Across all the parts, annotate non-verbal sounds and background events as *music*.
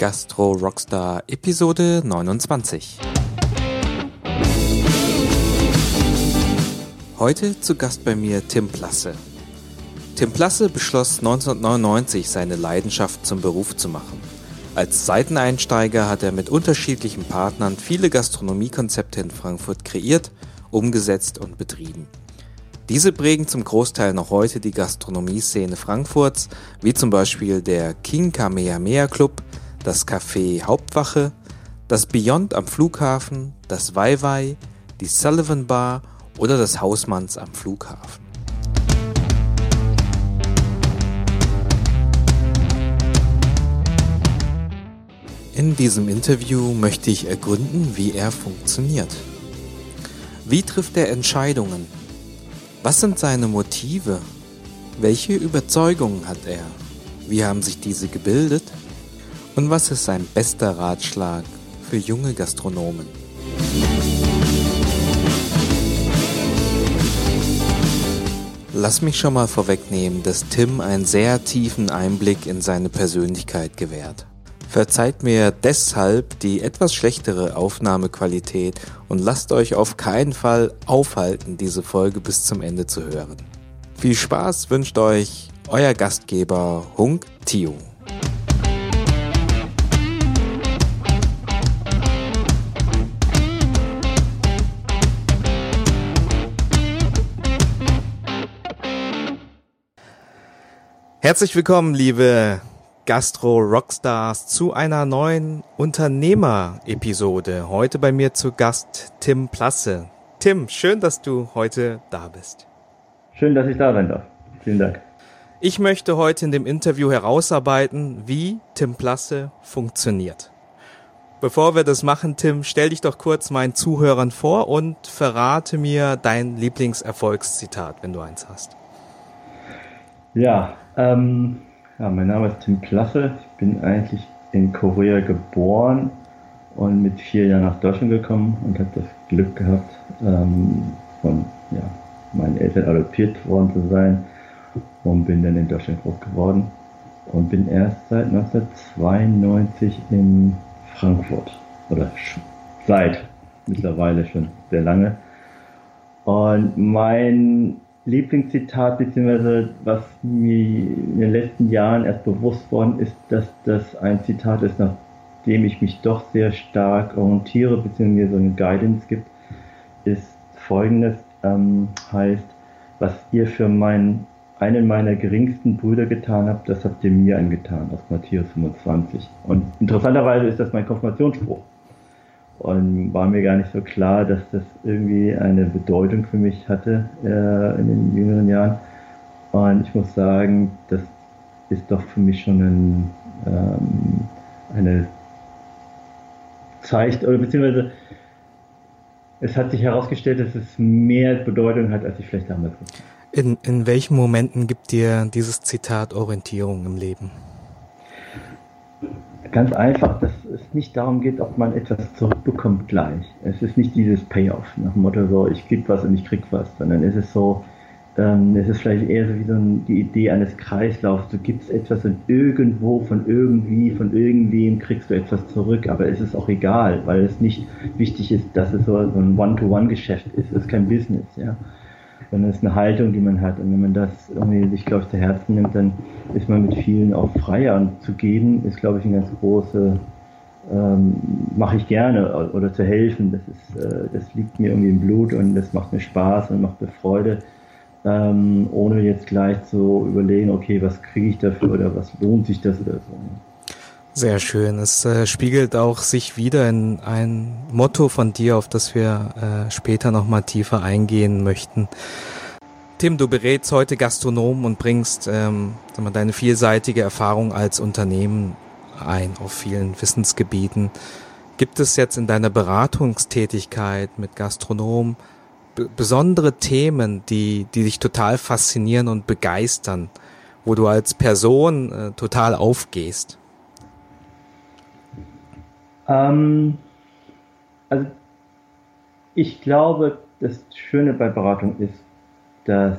Gastro Rockstar Episode 29. Heute zu Gast bei mir Tim Plasse. Tim Plasse beschloss 1999 seine Leidenschaft zum Beruf zu machen. Als Seiteneinsteiger hat er mit unterschiedlichen Partnern viele Gastronomiekonzepte in Frankfurt kreiert, umgesetzt und betrieben. Diese prägen zum Großteil noch heute die Gastronomie-Szene Frankfurts, wie zum Beispiel der King Kamehameha Club, das Café Hauptwache, das Beyond am Flughafen, das Weiwei, die Sullivan Bar oder das Hausmanns am Flughafen. In diesem Interview möchte ich ergründen, wie er funktioniert. Wie trifft er Entscheidungen? Was sind seine Motive? Welche Überzeugungen hat er? Wie haben sich diese gebildet? Und was ist sein bester Ratschlag für junge Gastronomen? Lass mich schon mal vorwegnehmen, dass Tim einen sehr tiefen Einblick in seine Persönlichkeit gewährt. Verzeiht mir deshalb die etwas schlechtere Aufnahmequalität und lasst euch auf keinen Fall aufhalten, diese Folge bis zum Ende zu hören. Viel Spaß wünscht euch euer Gastgeber Hunk Tio. Herzlich willkommen, liebe Gastro-Rockstars, zu einer neuen Unternehmer-Episode. Heute bei mir zu Gast Tim Plasse. Tim, schön, dass du heute da bist. Schön, dass ich da sein darf. Vielen Dank. Ich möchte heute in dem Interview herausarbeiten, wie Tim Plasse funktioniert. Bevor wir das machen, Tim, stell dich doch kurz meinen Zuhörern vor und verrate mir dein Lieblingserfolgszitat, wenn du eins hast. Ja, ähm, ja, mein Name ist Tim Plasse. Ich bin eigentlich in Korea geboren und mit vier Jahren nach Deutschland gekommen und habe das Glück gehabt, ähm, von ja, meinen Eltern adoptiert worden zu sein und bin dann in Deutschland groß geworden und bin erst seit 1992 in Frankfurt oder seit mittlerweile schon sehr lange. Und mein Lieblingszitat, beziehungsweise was mir in den letzten Jahren erst bewusst worden ist, dass das ein Zitat ist, nach dem ich mich doch sehr stark orientiere, beziehungsweise so eine Guidance gibt, ist folgendes, ähm, heißt, was ihr für meinen, einen meiner geringsten Brüder getan habt, das habt ihr mir angetan, aus Matthäus 25. Und interessanterweise ist das mein Konfirmationsspruch. Und war mir gar nicht so klar, dass das irgendwie eine Bedeutung für mich hatte äh, in den jüngeren Jahren. Und ich muss sagen, das ist doch für mich schon ein, ähm, eine Zeichen, oder beziehungsweise es hat sich herausgestellt, dass es mehr Bedeutung hat, als ich vielleicht damals wusste. In, in welchen Momenten gibt dir dieses Zitat Orientierung im Leben? Ganz einfach, dass es nicht darum geht, ob man etwas zurückbekommt gleich. Es ist nicht dieses Payoff nach dem Motto so, ich gebe was und ich krieg was, sondern es ist so, ähm, es ist vielleicht eher so wie so ein, die Idee eines Kreislaufs. Du gibst etwas und irgendwo von irgendwie, von irgendwem kriegst du etwas zurück, aber es ist auch egal, weil es nicht wichtig ist, dass es so ein One-to-One-Geschäft ist. Es ist kein Business, ja sondern es ist eine Haltung, die man hat. Und wenn man das irgendwie sich, glaube ich, zu Herzen nimmt, dann ist man mit vielen auch freier. Und zu geben ist, glaube ich, eine ganz große, ähm, mache ich gerne oder zu helfen. Das ist, äh, das liegt mir irgendwie im Blut und das macht mir Spaß und macht mir Freude. Ähm, ohne jetzt gleich zu überlegen, okay, was kriege ich dafür oder was lohnt sich das oder so. Sehr schön. Es äh, spiegelt auch sich wieder in ein Motto von dir, auf das wir äh, später nochmal tiefer eingehen möchten. Tim, du berätst heute Gastronomen und bringst ähm, mal, deine vielseitige Erfahrung als Unternehmen ein auf vielen Wissensgebieten. Gibt es jetzt in deiner Beratungstätigkeit mit Gastronomen besondere Themen, die, die dich total faszinieren und begeistern, wo du als Person äh, total aufgehst? Ähm, also ich glaube, das Schöne bei Beratung ist, dass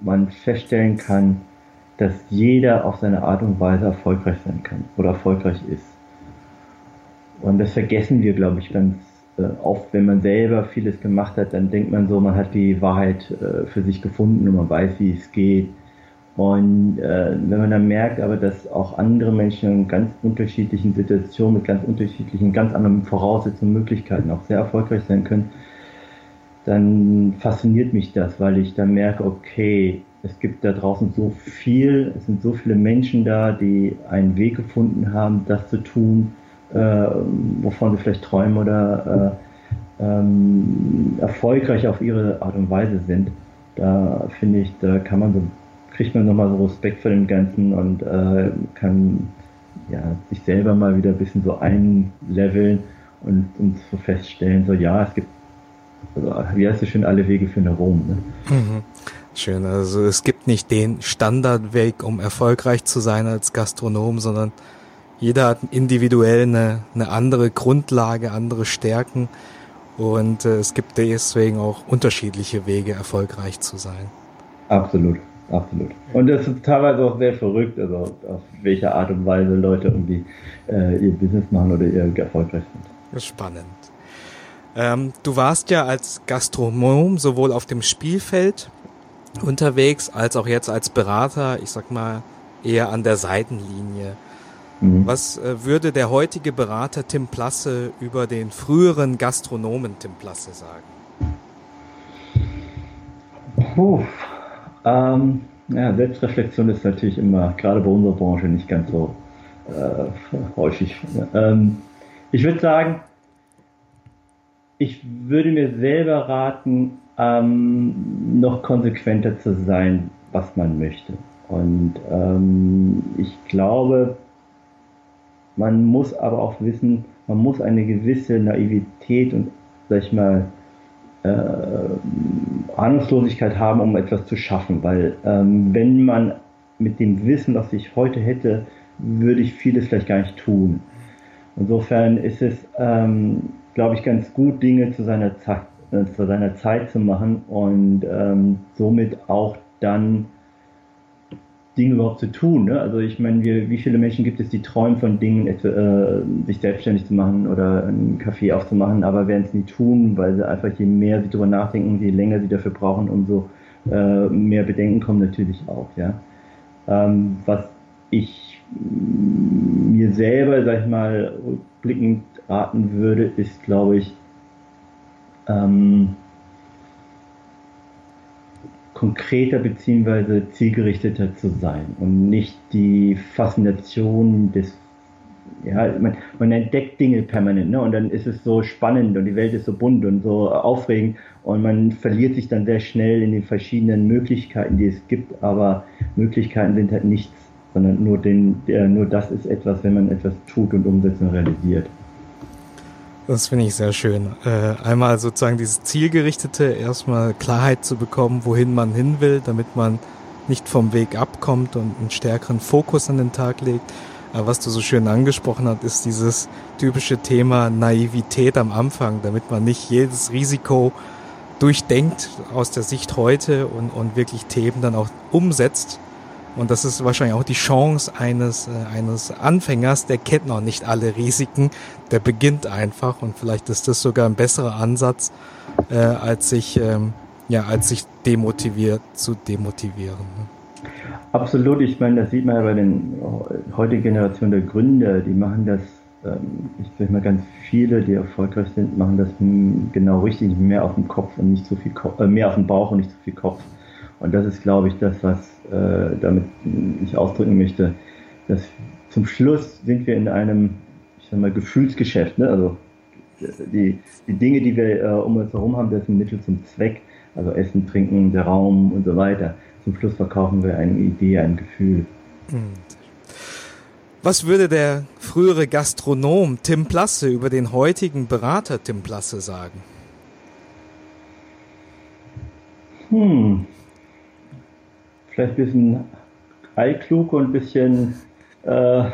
man feststellen kann, dass jeder auf seine Art und Weise erfolgreich sein kann oder erfolgreich ist. Und das vergessen wir, glaube ich, ganz äh, oft, wenn man selber vieles gemacht hat, dann denkt man so, man hat die Wahrheit äh, für sich gefunden und man weiß, wie es geht. Und äh, wenn man dann merkt aber, dass auch andere Menschen in ganz unterschiedlichen Situationen mit ganz unterschiedlichen, ganz anderen Voraussetzungen, Möglichkeiten auch sehr erfolgreich sein können, dann fasziniert mich das, weil ich dann merke, okay, es gibt da draußen so viel, es sind so viele Menschen da, die einen Weg gefunden haben, das zu tun, äh, wovon sie vielleicht träumen oder äh, ähm, erfolgreich auf ihre Art und Weise sind. Da finde ich, da kann man so, kriegt man nochmal so Respekt vor dem Ganzen und äh, kann ja, sich selber mal wieder ein bisschen so einleveln und, und so feststellen, so ja, es gibt, also, wie heißt es schön, alle Wege führen nach Rom. Ne? Mhm. Schön, also es gibt nicht den Standardweg, um erfolgreich zu sein als Gastronom, sondern jeder hat individuell eine, eine andere Grundlage, andere Stärken und äh, es gibt deswegen auch unterschiedliche Wege, erfolgreich zu sein. Absolut, absolut. Und das ist teilweise auch sehr verrückt, also auf welche Art und Weise Leute irgendwie äh, ihr Business machen oder ihr erfolgreich sind. Spannend. Ähm, du warst ja als Gastronom sowohl auf dem Spielfeld unterwegs als auch jetzt als Berater, ich sag mal, eher an der Seitenlinie. Mhm. Was äh, würde der heutige Berater Tim Plasse über den früheren Gastronomen Tim Plasse sagen? Puh, ähm, ja, Selbstreflexion ist natürlich immer, gerade bei unserer Branche, nicht ganz so äh, häufig. Ähm, ich würde sagen, ich würde mir selber raten, ähm, noch konsequenter zu sein, was man möchte. Und ähm, ich glaube, man muss aber auch wissen, man muss eine gewisse Naivität und, sag ich mal, äh, Ahnungslosigkeit haben, um etwas zu schaffen. Weil ähm, wenn man mit dem Wissen, was ich heute hätte, würde ich vieles vielleicht gar nicht tun. Insofern ist es, ähm, glaube ich, ganz gut, Dinge zu seiner, Zeit, äh, zu seiner Zeit zu machen und ähm, somit auch dann Dinge überhaupt zu tun. Ne? Also ich meine, wie viele Menschen gibt es, die träumen von Dingen, äh, sich selbstständig zu machen oder einen Kaffee aufzumachen, aber werden es nie tun, weil sie einfach, je mehr sie darüber nachdenken, je länger sie dafür brauchen, umso äh, mehr Bedenken kommen natürlich auch. Ja? Ähm, was ich mir selber, sag ich mal, rückblickend raten würde, ist, glaube ich, ähm, konkreter bzw. zielgerichteter zu sein und nicht die Faszination des ja, man, man entdeckt Dinge permanent, ne? Und dann ist es so spannend und die Welt ist so bunt und so aufregend und man verliert sich dann sehr schnell in den verschiedenen Möglichkeiten, die es gibt, aber Möglichkeiten sind halt nichts, sondern nur den, der, nur das ist etwas, wenn man etwas tut und umsetzt und realisiert. Das finde ich sehr schön. Äh, einmal sozusagen dieses Zielgerichtete, erstmal Klarheit zu bekommen, wohin man hin will, damit man nicht vom Weg abkommt und einen stärkeren Fokus an den Tag legt. Aber was du so schön angesprochen hast, ist dieses typische Thema Naivität am Anfang, damit man nicht jedes Risiko durchdenkt aus der Sicht heute und, und wirklich Themen dann auch umsetzt und das ist wahrscheinlich auch die Chance eines, äh, eines Anfängers, der kennt noch nicht alle Risiken, der beginnt einfach und vielleicht ist das sogar ein besserer Ansatz, äh, als sich, ähm, ja, als sich demotiviert zu demotivieren. Ne? Absolut, ich meine, das sieht man ja bei den heutigen Generationen der Gründer, die machen das, ähm, ich sag mal ganz viele, die erfolgreich sind, machen das genau richtig, mehr auf dem Kopf und nicht so viel Kopf, äh, mehr auf dem Bauch und nicht so viel Kopf. Und das ist, glaube ich, das, was äh, damit ich ausdrücken möchte. Dass zum Schluss sind wir in einem, ich sag mal, Gefühlsgeschäft. Ne? Also die, die Dinge, die wir äh, um uns herum haben, das sind Mittel zum Zweck. Also Essen, Trinken, der Raum und so weiter. Zum Schluss verkaufen wir eine Idee, ein Gefühl. Hm. Was würde der frühere Gastronom Tim Plasse über den heutigen Berater Tim Plasse sagen? Hm, vielleicht ein bisschen eiklug und ein bisschen. Äh,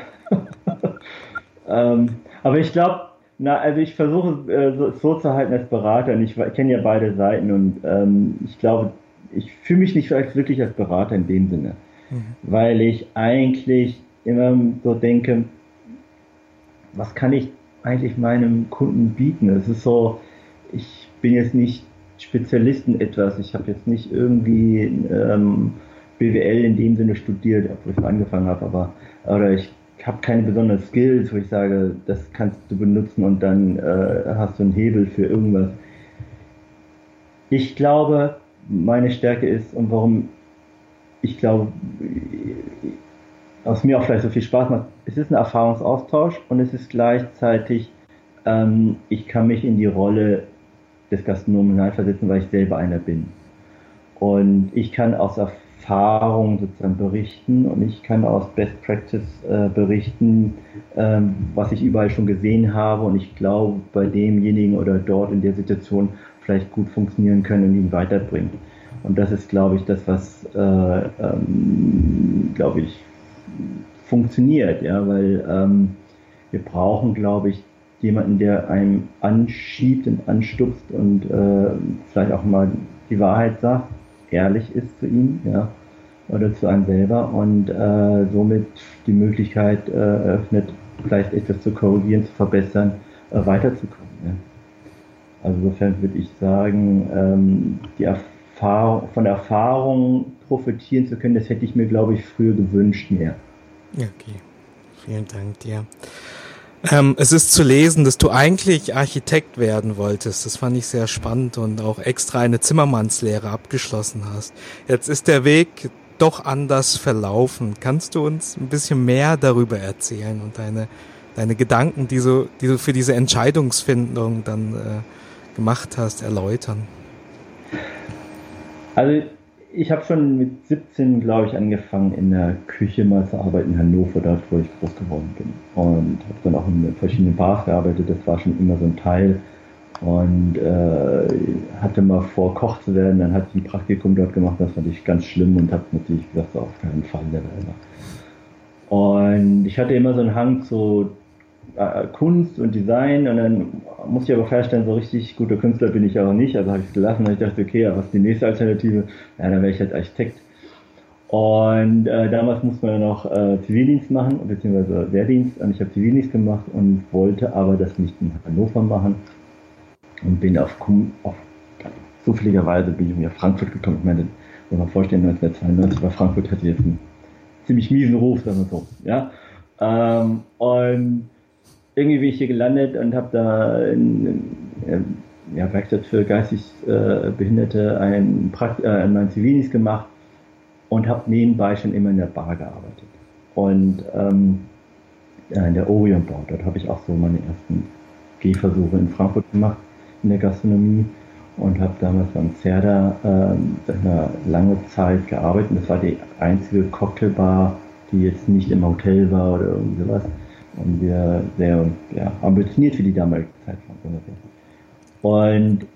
*laughs* ähm, aber ich glaube, na, also ich versuche äh, so, so, zu halten als Berater und ich, ich kenne ja beide Seiten und ähm, ich glaube, ich fühle mich nicht als, wirklich als Berater in dem Sinne, mhm. weil ich eigentlich immer so denke, was kann ich eigentlich meinem Kunden bieten? Es ist so, ich bin jetzt nicht Spezialist in etwas. Ich habe jetzt nicht irgendwie ähm, BWL in dem Sinne studiert, obwohl ich angefangen habe, aber oder ich habe keine besonderen Skills, wo ich sage, das kannst du benutzen und dann äh, hast du einen Hebel für irgendwas. Ich glaube, meine Stärke ist und warum ich glaube, was mir auch vielleicht so viel Spaß macht, es ist ein Erfahrungsaustausch und es ist gleichzeitig, ähm, ich kann mich in die Rolle des Gastronomen hineinversetzen, weil ich selber einer bin. Und ich kann aus Erfahrung sozusagen berichten. Und ich kann aus Best Practice äh, berichten, ähm, was ich überall schon gesehen habe. Und ich glaube, bei demjenigen oder dort in der Situation vielleicht gut funktionieren können und ihn weiterbringen. Und das ist, glaube ich, das, was, äh, ähm, glaube ich, funktioniert, ja, weil ähm, wir brauchen, glaube ich, jemanden, der einem anschiebt und anstupst und äh, vielleicht auch mal die Wahrheit sagt, ehrlich ist zu ihm, ja, oder zu einem selber und äh, somit die Möglichkeit äh, eröffnet, vielleicht etwas zu korrigieren, zu verbessern, äh, weiterzukommen. Ja. Also insofern würde ich sagen, ähm, die Erfahrung, von Erfahrung profitieren zu können, das hätte ich mir, glaube ich, früher gewünscht mehr. Okay, vielen Dank dir. Ähm, es ist zu lesen, dass du eigentlich Architekt werden wolltest. Das fand ich sehr spannend und auch extra eine Zimmermannslehre abgeschlossen hast. Jetzt ist der Weg doch anders verlaufen. Kannst du uns ein bisschen mehr darüber erzählen und deine, deine Gedanken, die, so, die du für diese Entscheidungsfindung dann äh, gemacht hast, erläutern? Also ich habe schon mit 17, glaube ich, angefangen in der Küche mal zu arbeiten in Hannover, dort wo ich groß geworden bin. Und habe dann auch in verschiedenen Bars gearbeitet, das war schon immer so ein Teil. Und äh, hatte mal vor, Koch zu werden, dann hatte ich ein Praktikum dort gemacht, das fand ich ganz schlimm und habe natürlich gesagt, so auf keinen Fall der Und ich hatte immer so einen Hang zu äh, Kunst und Design und dann muss ich aber feststellen, so richtig guter Künstler bin ich auch nicht, also habe ich es gelassen und ich dachte, okay, was ist die nächste Alternative? Ja, dann wäre ich halt Architekt. Und äh, damals musste man noch äh, Zivildienst machen, beziehungsweise Wehrdienst. Und ich habe Zivildienst gemacht und wollte aber das nicht in Hannover machen. Und bin auf, auf zufälligerweise bin ich nach Frankfurt gekommen. Ich meine, muss man vorstellen, 1992 war Frankfurt hatte jetzt einen ziemlich miesen Ruf, sagen wir so. Ja? Ähm, und irgendwie bin ich hier gelandet und habe da in, in, ja, Werkstatt für geistig äh, Behinderte ein Prakt äh, meinen Zivildienst gemacht und habe nebenbei schon immer in der Bar gearbeitet. Und ähm, in der Orion Bar, dort habe ich auch so meine ersten Gehversuche in Frankfurt gemacht, in der Gastronomie und habe damals beim Zerda äh, lange Zeit gearbeitet. Das war die einzige Cocktailbar, die jetzt nicht im Hotel war oder irgendwie sowas und wir sehr ja, ambitioniert für die damalige Zeit waren. Und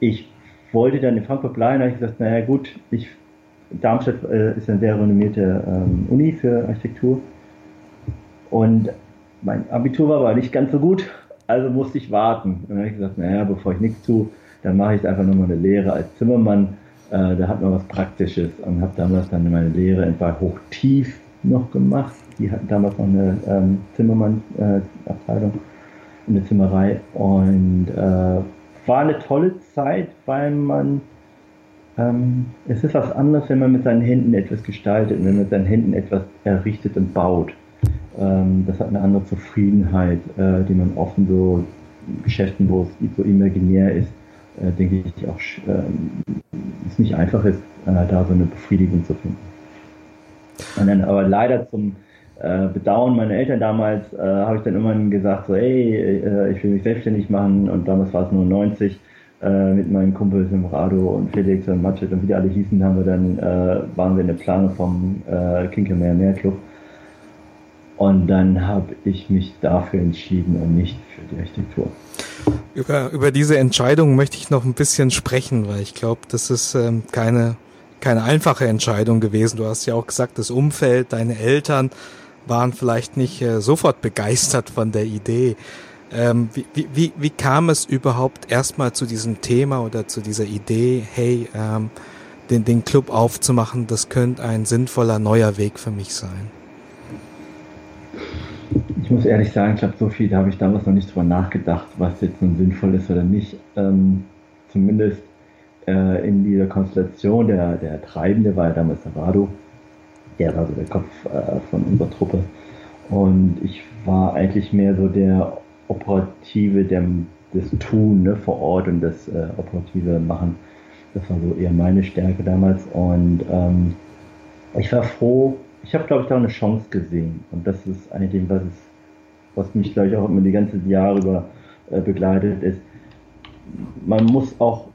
ich wollte dann in Frankfurt bleiben, da habe ich gesagt, naja gut, ich, Darmstadt äh, ist eine sehr renommierte ähm, Uni für Architektur. Und mein Abitur war aber nicht ganz so gut, also musste ich warten. Und dann habe ich gesagt, naja, bevor ich nichts tue, dann mache ich einfach nochmal eine Lehre als Zimmermann. Äh, da hat man was Praktisches und habe damals dann meine Lehre etwa hochtief noch gemacht die hatten damals noch eine ähm, Zimmermann-Abteilung äh, in der Zimmerei und äh, war eine tolle Zeit, weil man ähm, es ist was anderes, wenn man mit seinen Händen etwas gestaltet, wenn man mit seinen Händen etwas errichtet und baut. Ähm, das hat eine andere Zufriedenheit, äh, die man offen so Geschäften, wo es so imaginär ist, äh, denke ich auch, äh, es nicht einfach ist, äh, da so eine Befriedigung zu finden. Und dann aber leider zum äh, Bedauern meiner Eltern damals, äh, habe ich dann irgendwann gesagt, so, ey, äh, ich will mich selbstständig machen und damals war es nur 90 äh, mit meinen Kumpels im Rado und Felix und Matschet und wie die alle hießen, haben wir dann, äh, waren wir in der Planung vom äh, Kinkelmeer Meerclub. Und dann habe ich mich dafür entschieden und nicht für die Architektur. Über, über diese Entscheidung möchte ich noch ein bisschen sprechen, weil ich glaube, das ist ähm, keine, keine einfache Entscheidung gewesen. Du hast ja auch gesagt, das Umfeld, deine Eltern, waren vielleicht nicht äh, sofort begeistert von der Idee. Ähm, wie, wie, wie kam es überhaupt erstmal zu diesem Thema oder zu dieser Idee, hey, ähm, den, den Club aufzumachen, das könnte ein sinnvoller neuer Weg für mich sein? Ich muss ehrlich sagen, ich glaube, so viel, da habe ich damals noch nicht drüber nachgedacht, was jetzt nun sinnvoll ist oder nicht. Ähm, zumindest äh, in dieser Konstellation, der, der Treibende war ja damals der Radu, der war so der Kopf äh, von unserer Truppe. Und ich war eigentlich mehr so der Operative, der, das Tun ne, vor Ort und das äh, Operative Machen. Das war so eher meine Stärke damals. Und ähm, ich war froh, ich habe, glaube ich, da eine Chance gesehen. Und das ist eigentlich, was, es, was mich, glaube ich, auch immer die ganzen Jahre über äh, begleitet, ist, man muss auch,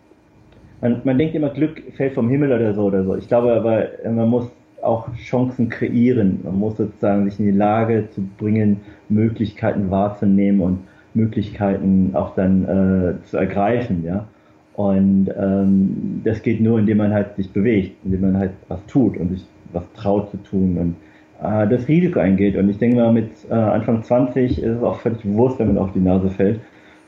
man, man denkt immer, Glück fällt vom Himmel oder so oder so. Ich glaube aber, man muss auch Chancen kreieren. Man muss sozusagen sich in die Lage zu bringen, Möglichkeiten wahrzunehmen und Möglichkeiten auch dann äh, zu ergreifen, ja. Und ähm, das geht nur, indem man halt sich bewegt, indem man halt was tut und sich was traut zu tun und äh, das Risiko eingeht. Und ich denke mal, mit äh, Anfang 20 ist es auch völlig bewusst, wenn man auf die Nase fällt,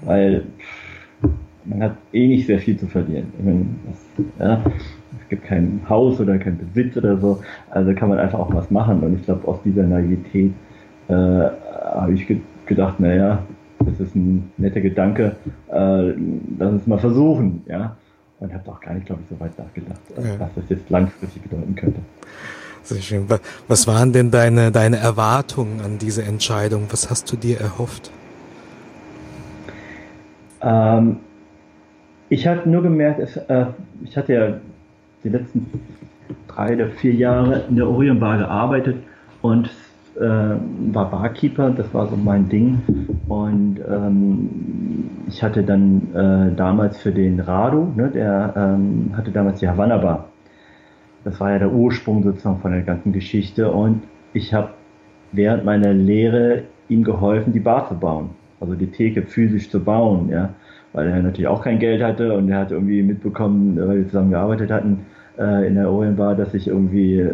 weil pff, man hat eh nicht sehr viel zu verlieren. Meine, das, ja, gibt kein Haus oder kein Besitz oder so, also kann man einfach auch was machen. Und ich glaube, aus dieser Naivität äh, habe ich ge gedacht, naja, das ist ein netter Gedanke, äh, lass uns mal versuchen, ja. Und habe auch gar nicht, glaube ich, so weit nachgedacht, ja. was das jetzt langfristig bedeuten könnte. Sehr schön. Was waren denn deine, deine Erwartungen an diese Entscheidung? Was hast du dir erhofft? Ähm, ich habe nur gemerkt, es, äh, ich hatte ja die letzten drei oder vier Jahre in der Orionbar gearbeitet und äh, war Barkeeper, das war so mein Ding. Und ähm, ich hatte dann äh, damals für den Radu, ne, der ähm, hatte damals die Havanna Bar. Das war ja der Ursprung sozusagen von der ganzen Geschichte. Und ich habe während meiner Lehre ihm geholfen, die Bar zu bauen. Also die Theke physisch zu bauen, ja. Weil er natürlich auch kein Geld hatte und er hat irgendwie mitbekommen, weil wir zusammen gearbeitet hatten äh, in der Orienbar, dass ich irgendwie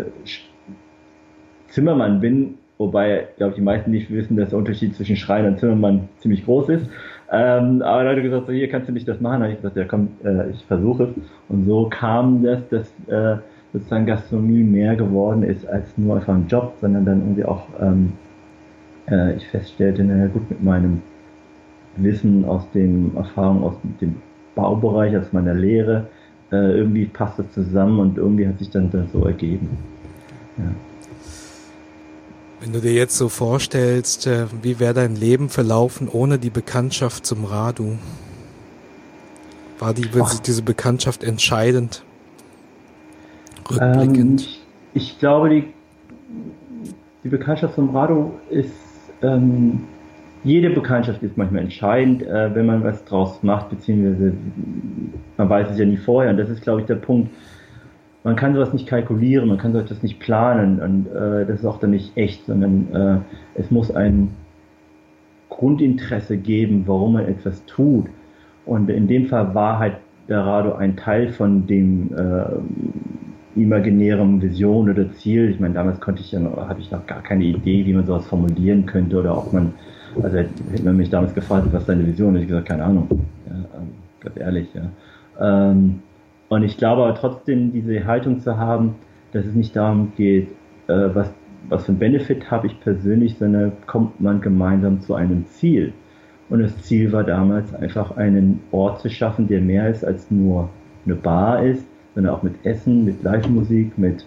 Zimmermann bin Wobei, glaube ich, die meisten nicht wissen, dass der Unterschied zwischen Schreiner und Zimmermann ziemlich groß ist. Ähm, aber er hat gesagt, so, hier kannst du nicht das machen. Da habe ich gesagt, ja komm, äh, ich versuche es. Und so kam das, dass äh, sozusagen Gastronomie mehr geworden ist als nur einfach ein Job, sondern dann irgendwie auch, ähm, äh, ich feststellte, naja gut, mit meinem Wissen aus den Erfahrungen aus dem Baubereich, aus meiner Lehre, äh, irgendwie passt das zusammen und irgendwie hat sich dann das so ergeben. Ja. Wenn du dir jetzt so vorstellst, äh, wie wäre dein Leben verlaufen ohne die Bekanntschaft zum Radu? War die, diese Bekanntschaft entscheidend? Rückblickend? Ähm, ich glaube, die, die Bekanntschaft zum Radu ist, ähm, jede Bekanntschaft ist manchmal entscheidend, äh, wenn man was draus macht, beziehungsweise man weiß es ja nie vorher. Und das ist, glaube ich, der Punkt, man kann sowas nicht kalkulieren, man kann sowas nicht planen und äh, das ist auch dann nicht echt, sondern äh, es muss ein Grundinteresse geben, warum man etwas tut. Und in dem Fall war halt der Rado ein Teil von dem äh, imaginären Vision oder Ziel. Ich meine, damals konnte ich ja noch, hatte ich noch gar keine Idee, wie man sowas formulieren könnte oder ob man, also hätte man mich damals gefragt, was deine Vision ist, ich gesagt, keine Ahnung. Ja, ähm, ganz ehrlich, ja. Ähm, und ich glaube aber trotzdem, diese Haltung zu haben, dass es nicht darum geht, äh, was, was für ein Benefit habe ich persönlich, sondern kommt man gemeinsam zu einem Ziel. Und das Ziel war damals einfach einen Ort zu schaffen, der mehr ist als nur eine Bar ist, sondern auch mit Essen, mit Live-Musik, mit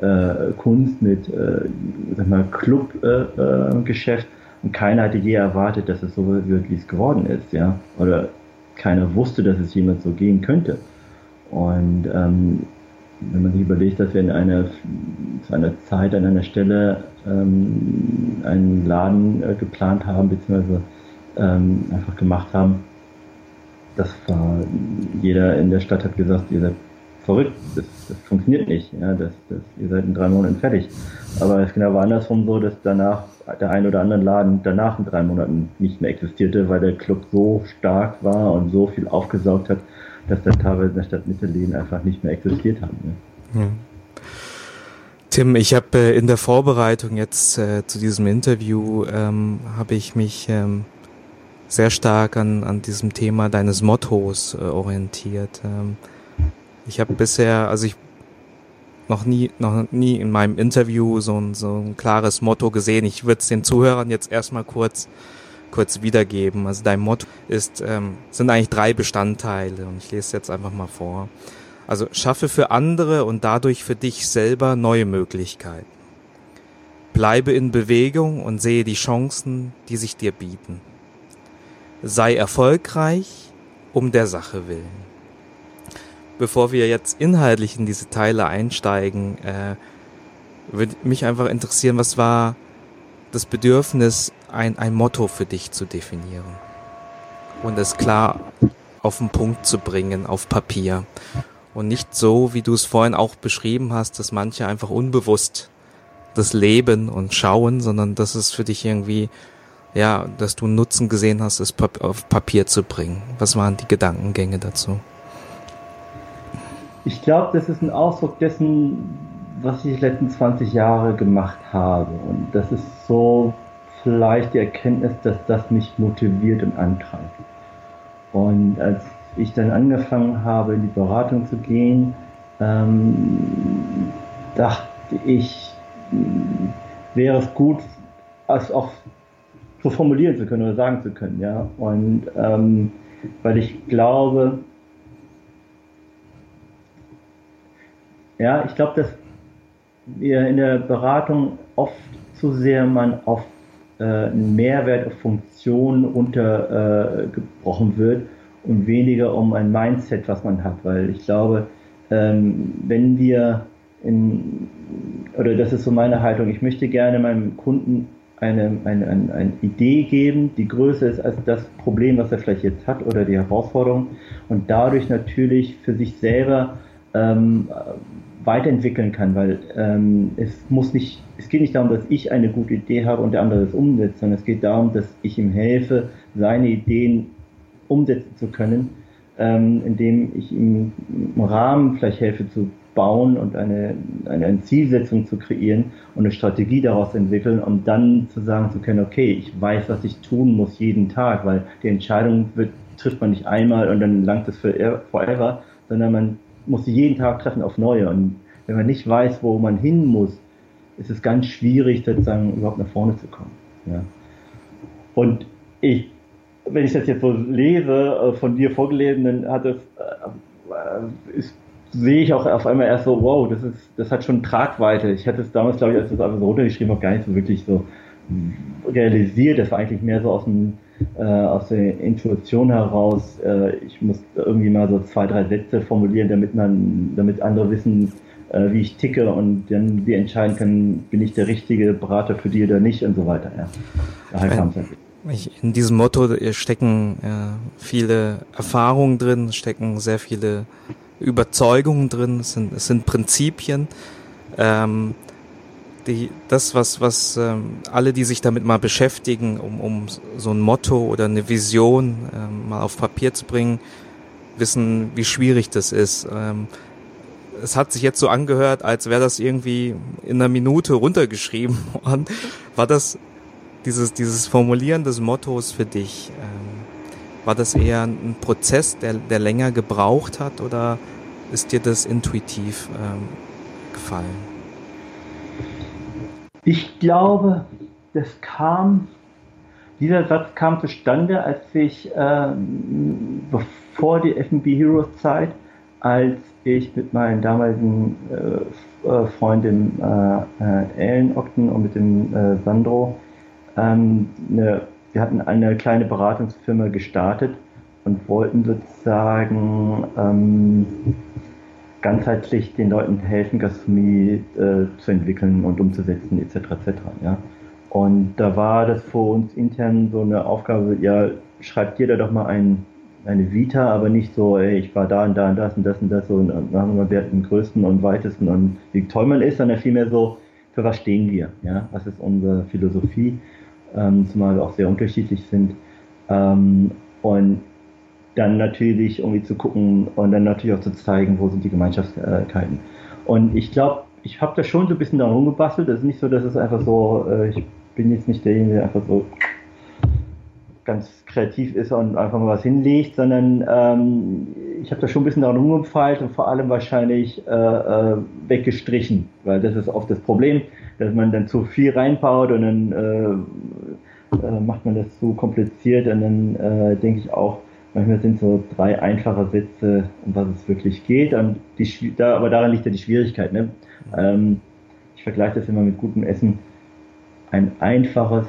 äh, Kunst, mit äh, sag mal, Clubgeschäft. Äh, äh, und keiner hatte je erwartet, dass es so wird, wie es geworden ist, ja. Oder keiner wusste, dass es jemand so gehen könnte. Und ähm, wenn man sich überlegt, dass wir in einer, zu einer Zeit an einer Stelle ähm, einen Laden äh, geplant haben, beziehungsweise ähm, einfach gemacht haben, das war, jeder in der Stadt hat gesagt, ihr seid verrückt, das, das funktioniert nicht, ja, das, das, ihr seid in drei Monaten fertig. Aber es genau war andersrum so, dass danach der ein oder andere Laden danach in drei Monaten nicht mehr existierte, weil der Club so stark war und so viel aufgesaugt hat, dass dann teilweise in der Stadt Mittelläden einfach nicht mehr existiert haben. Ne? Ja. Tim, ich habe äh, in der Vorbereitung jetzt äh, zu diesem Interview ähm, habe ich mich ähm, sehr stark an, an diesem Thema deines Mottos äh, orientiert. Ähm, ich habe bisher, also ich noch nie, noch nie in meinem Interview so ein, so ein klares Motto gesehen. Ich würde es den Zuhörern jetzt erstmal kurz, kurz wiedergeben. Also dein Motto ist, ähm, sind eigentlich drei Bestandteile und ich lese jetzt einfach mal vor. Also schaffe für andere und dadurch für dich selber neue Möglichkeiten. Bleibe in Bewegung und sehe die Chancen, die sich dir bieten. Sei erfolgreich um der Sache willen bevor wir jetzt inhaltlich in diese Teile einsteigen, äh, würde mich einfach interessieren, was war das Bedürfnis, ein, ein Motto für dich zu definieren und es klar auf den Punkt zu bringen, auf Papier. Und nicht so, wie du es vorhin auch beschrieben hast, dass manche einfach unbewusst das Leben und schauen, sondern dass es für dich irgendwie, ja, dass du einen Nutzen gesehen hast, es auf Papier zu bringen. Was waren die Gedankengänge dazu? Ich glaube, das ist ein Ausdruck dessen, was ich die letzten 20 Jahre gemacht habe. Und das ist so vielleicht die Erkenntnis, dass das mich motiviert und antreibt. Und als ich dann angefangen habe, in die Beratung zu gehen, ähm, dachte ich, wäre es gut, es auch so formulieren zu können oder sagen zu können. Ja? Und ähm, weil ich glaube, Ja, ich glaube, dass wir in der Beratung oft zu sehr man auf äh, einen Mehrwert, auf Funktionen runtergebrochen äh, wird und weniger um ein Mindset, was man hat. Weil ich glaube, ähm, wenn wir in, oder das ist so meine Haltung, ich möchte gerne meinem Kunden eine, eine, eine, eine Idee geben, die größer ist als das Problem, was er vielleicht jetzt hat oder die Herausforderung und dadurch natürlich für sich selber ähm, weiterentwickeln kann, weil ähm, es muss nicht, es geht nicht darum, dass ich eine gute Idee habe und der andere es umsetzt, sondern es geht darum, dass ich ihm helfe, seine Ideen umsetzen zu können, ähm, indem ich ihm einen Rahmen vielleicht helfe zu bauen und eine, eine, eine Zielsetzung zu kreieren und eine Strategie daraus entwickeln, um dann zu sagen zu können, okay, ich weiß, was ich tun muss jeden Tag, weil die Entscheidung wird, trifft man nicht einmal und dann langt es forever, sondern man muss sie jeden Tag treffen auf neue. Und wenn man nicht weiß, wo man hin muss, ist es ganz schwierig, sozusagen überhaupt nach vorne zu kommen. Ja. Und ich, wenn ich das jetzt so lese, äh, von dir vorgelesen, dann hat es, äh, ist, sehe ich auch auf einmal erst so, wow, das ist, das hat schon Tragweite. Ich hatte es damals, glaube ich, als ich das einfach so runtergeschrieben habe, gar nicht so wirklich so realisiert. Das war eigentlich mehr so aus dem äh, aus der Intuition heraus, äh, ich muss irgendwie mal so zwei, drei Sätze formulieren, damit man, damit andere wissen, äh, wie ich ticke und dann wir entscheiden können, bin ich der richtige Berater für die oder nicht und so weiter. Ja. Daher kam es in diesem Motto stecken äh, viele Erfahrungen drin, stecken sehr viele Überzeugungen drin, es sind, es sind Prinzipien. Ähm, die, das, was, was ähm, alle, die sich damit mal beschäftigen, um, um so ein Motto oder eine Vision ähm, mal auf Papier zu bringen, wissen, wie schwierig das ist. Ähm, es hat sich jetzt so angehört, als wäre das irgendwie in einer Minute runtergeschrieben *laughs* worden. War das dieses, dieses Formulieren des Mottos für dich, ähm, war das eher ein Prozess, der, der länger gebraucht hat oder ist dir das intuitiv ähm, gefallen? Ich glaube, das kam, dieser Satz kam zustande, als ich, äh, bevor die FB Heroes Zeit, als ich mit meinen damaligen äh, äh Freundin äh, äh, Ellen Ogden und mit dem äh, Sandro, ähm, eine, wir hatten eine kleine Beratungsfirma gestartet und wollten sozusagen ähm, ganzheitlich den Leuten helfen, Gastronomie äh, zu entwickeln und umzusetzen, etc. etc. Ja. Und da war das für uns intern so eine Aufgabe, ja, schreibt jeder doch mal ein, eine Vita, aber nicht so, ey, ich war da und da und das und das und das und dann haben wir den größten und weitesten und wie toll man ist, sondern vielmehr so, für was stehen wir? Ja? Was ist unsere Philosophie? Ähm, zumal wir auch sehr unterschiedlich sind. Ähm, und dann natürlich irgendwie zu gucken und dann natürlich auch zu zeigen, wo sind die Gemeinschaftskeiten. Und ich glaube, ich habe da schon so ein bisschen darum gebastelt. Es ist nicht so, dass es einfach so, äh, ich bin jetzt nicht derjenige, der einfach so ganz kreativ ist und einfach mal was hinlegt, sondern ähm, ich habe da schon ein bisschen daran rumgefeilt und vor allem wahrscheinlich äh, äh, weggestrichen, weil das ist oft das Problem, dass man dann zu viel reinbaut und dann äh, äh, macht man das zu kompliziert und dann äh, denke ich auch, manchmal sind so drei einfache Sätze, um was es wirklich geht. Die, da, aber daran liegt ja die Schwierigkeit. Ne? Ähm, ich vergleiche das immer mit gutem Essen. Ein einfaches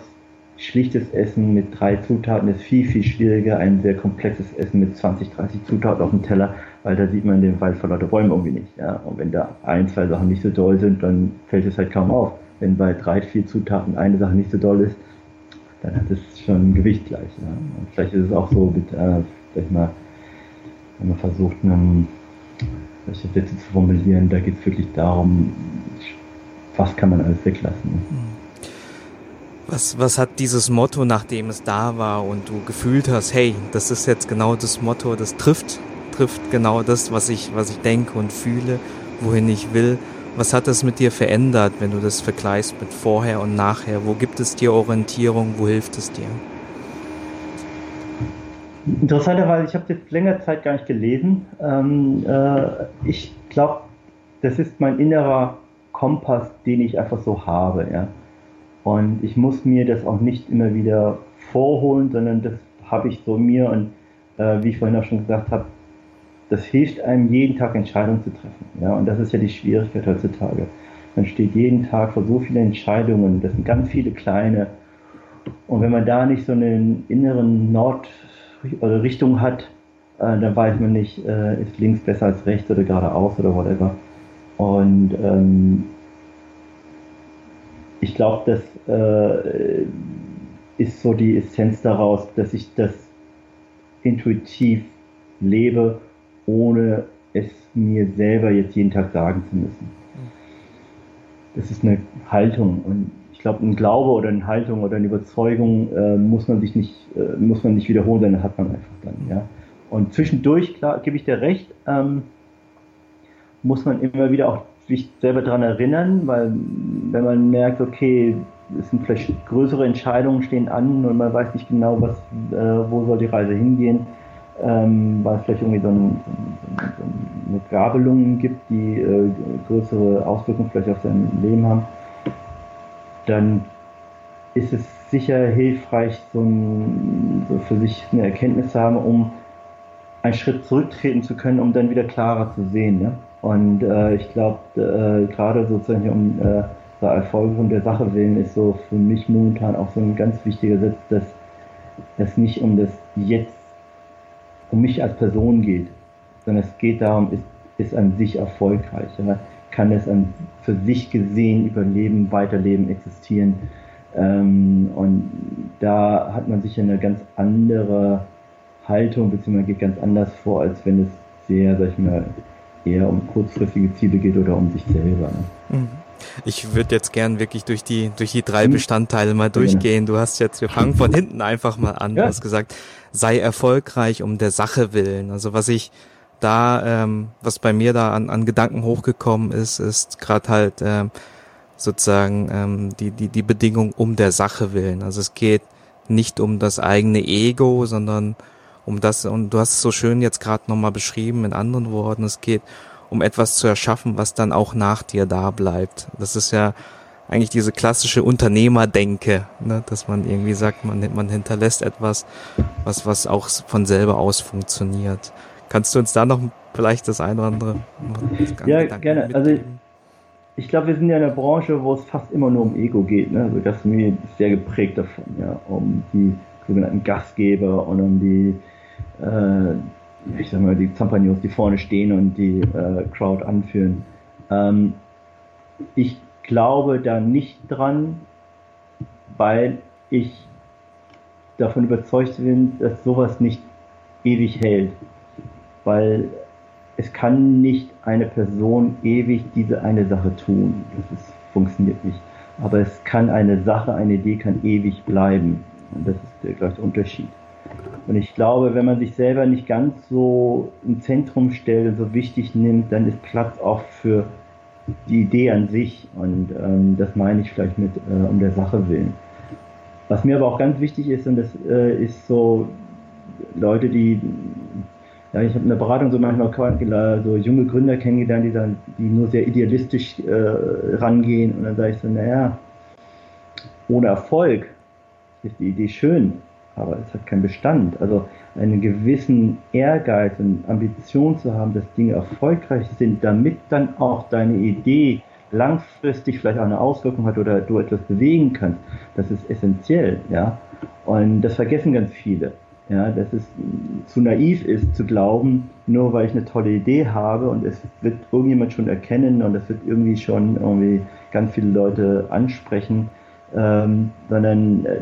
schlichtes Essen mit drei Zutaten ist viel, viel schwieriger. Ein sehr komplexes Essen mit 20, 30 Zutaten auf dem Teller, weil da sieht man den Wald vor lauter Bäumen irgendwie nicht. Ja? Und wenn da ein, zwei Sachen nicht so doll sind, dann fällt es halt kaum auf. Wenn bei drei, vier Zutaten eine Sache nicht so doll ist, dann hat es schon ein Gewicht gleich. Ja? Und vielleicht ist es auch so mit, äh, vielleicht mal, wenn man versucht, einen, solche Sätze zu formulieren, da geht es wirklich darum, was kann man alles weglassen. Mhm. Was, was hat dieses Motto, nachdem es da war und du gefühlt hast, hey, das ist jetzt genau das Motto, das trifft, trifft genau das, was ich, was ich denke und fühle, wohin ich will. Was hat das mit dir verändert, wenn du das vergleichst mit vorher und nachher? Wo gibt es dir Orientierung? Wo hilft es dir? Interessanterweise, ich habe jetzt länger Zeit gar nicht gelesen. Ähm, äh, ich glaube, das ist mein innerer Kompass, den ich einfach so habe. Ja? Und ich muss mir das auch nicht immer wieder vorholen, sondern das habe ich so mir und äh, wie ich vorhin auch schon gesagt habe, das hilft einem jeden Tag Entscheidungen zu treffen. Ja? Und das ist ja die Schwierigkeit heutzutage. Man steht jeden Tag vor so vielen Entscheidungen, das sind ganz viele kleine. Und wenn man da nicht so einen inneren Nord- Richtung hat, äh, dann weiß man nicht, äh, ist links besser als rechts oder geradeaus oder whatever. Und ähm, ich glaube, das äh, ist so die Essenz daraus, dass ich das intuitiv lebe, ohne es mir selber jetzt jeden Tag sagen zu müssen. Das ist eine Haltung und ich glaube, ein Glaube oder eine Haltung oder eine Überzeugung äh, muss man sich nicht, äh, muss man nicht wiederholen, sondern hat man einfach dann. Ja? Und zwischendurch, klar, gebe ich dir recht, ähm, muss man immer wieder auch sich selber daran erinnern, weil wenn man merkt, okay, es sind vielleicht größere Entscheidungen stehen an und man weiß nicht genau, was, äh, wo soll die Reise hingehen, ähm, weil es vielleicht irgendwie so, ein, so, ein, so eine Gabelung gibt, die äh, größere Auswirkungen vielleicht auf sein Leben haben, dann ist es sicher hilfreich, so, ein, so für sich eine Erkenntnis zu haben, um einen Schritt zurücktreten zu können, um dann wieder klarer zu sehen. Ne? Und äh, ich glaube, äh, gerade sozusagen um äh, der Erfolg und der Sache willen ist so für mich momentan auch so ein ganz wichtiger Satz, dass es nicht um das Jetzt, um mich als Person geht, sondern es geht darum, ist, ist an sich erfolgreich. Ja? Kann es an, für sich gesehen überleben, weiterleben, existieren. Ähm, und da hat man sicher eine ganz andere Haltung, beziehungsweise geht ganz anders vor, als wenn es sehr, sag ich mal, eher um kurzfristige Ziele geht oder um sich selber. Ne? Mhm. Ich würde jetzt gern wirklich durch die, durch die drei mhm. Bestandteile mal durchgehen. Du hast jetzt, wir fangen von hinten einfach mal an. Ja. Du hast gesagt, sei erfolgreich um der Sache willen. Also was ich da, ähm, was bei mir da an, an Gedanken hochgekommen ist, ist gerade halt ähm, sozusagen ähm, die, die, die Bedingung um der Sache willen. Also es geht nicht um das eigene Ego, sondern um das, und du hast es so schön jetzt gerade nochmal beschrieben in anderen Worten, es geht um etwas zu erschaffen, was dann auch nach dir da bleibt. Das ist ja eigentlich diese klassische Unternehmerdenke, ne? dass man irgendwie sagt, man, man hinterlässt etwas, was, was auch von selber aus funktioniert. Kannst du uns da noch vielleicht das eine oder andere? Ja, gerne. Mitgeben? Also ich glaube, wir sind ja in einer Branche, wo es fast immer nur um Ego geht. Ne? Also Gastronomie ist sehr geprägt davon, ja, um die sogenannten Gastgeber und um die äh, ich sag mal, die Zampagnos, die vorne stehen und die äh, Crowd anführen. Ähm, ich glaube da nicht dran, weil ich davon überzeugt bin, dass sowas nicht ewig hält. Weil es kann nicht eine Person ewig diese eine Sache tun. Das ist, funktioniert nicht. Aber es kann eine Sache, eine Idee kann ewig bleiben. Und das ist der gleiche Unterschied. Und ich glaube, wenn man sich selber nicht ganz so im Zentrum stellt und so wichtig nimmt, dann ist Platz auch für die Idee an sich. Und ähm, das meine ich vielleicht mit äh, um der Sache willen. Was mir aber auch ganz wichtig ist, und das äh, ist so Leute, die ja, ich habe in der Beratung so manchmal so junge Gründer kennengelernt, die dann, die nur sehr idealistisch äh, rangehen und dann sage ich so, naja, ohne Erfolg ist die Idee schön, aber es hat keinen Bestand. Also einen gewissen Ehrgeiz und Ambition zu haben, dass Dinge erfolgreich sind, damit dann auch deine Idee langfristig vielleicht auch eine Auswirkung hat oder du etwas bewegen kannst, das ist essentiell, ja. Und das vergessen ganz viele. Ja, dass es zu naiv ist zu glauben, nur weil ich eine tolle Idee habe und es wird irgendjemand schon erkennen und es wird irgendwie schon irgendwie ganz viele Leute ansprechen, ähm, sondern äh,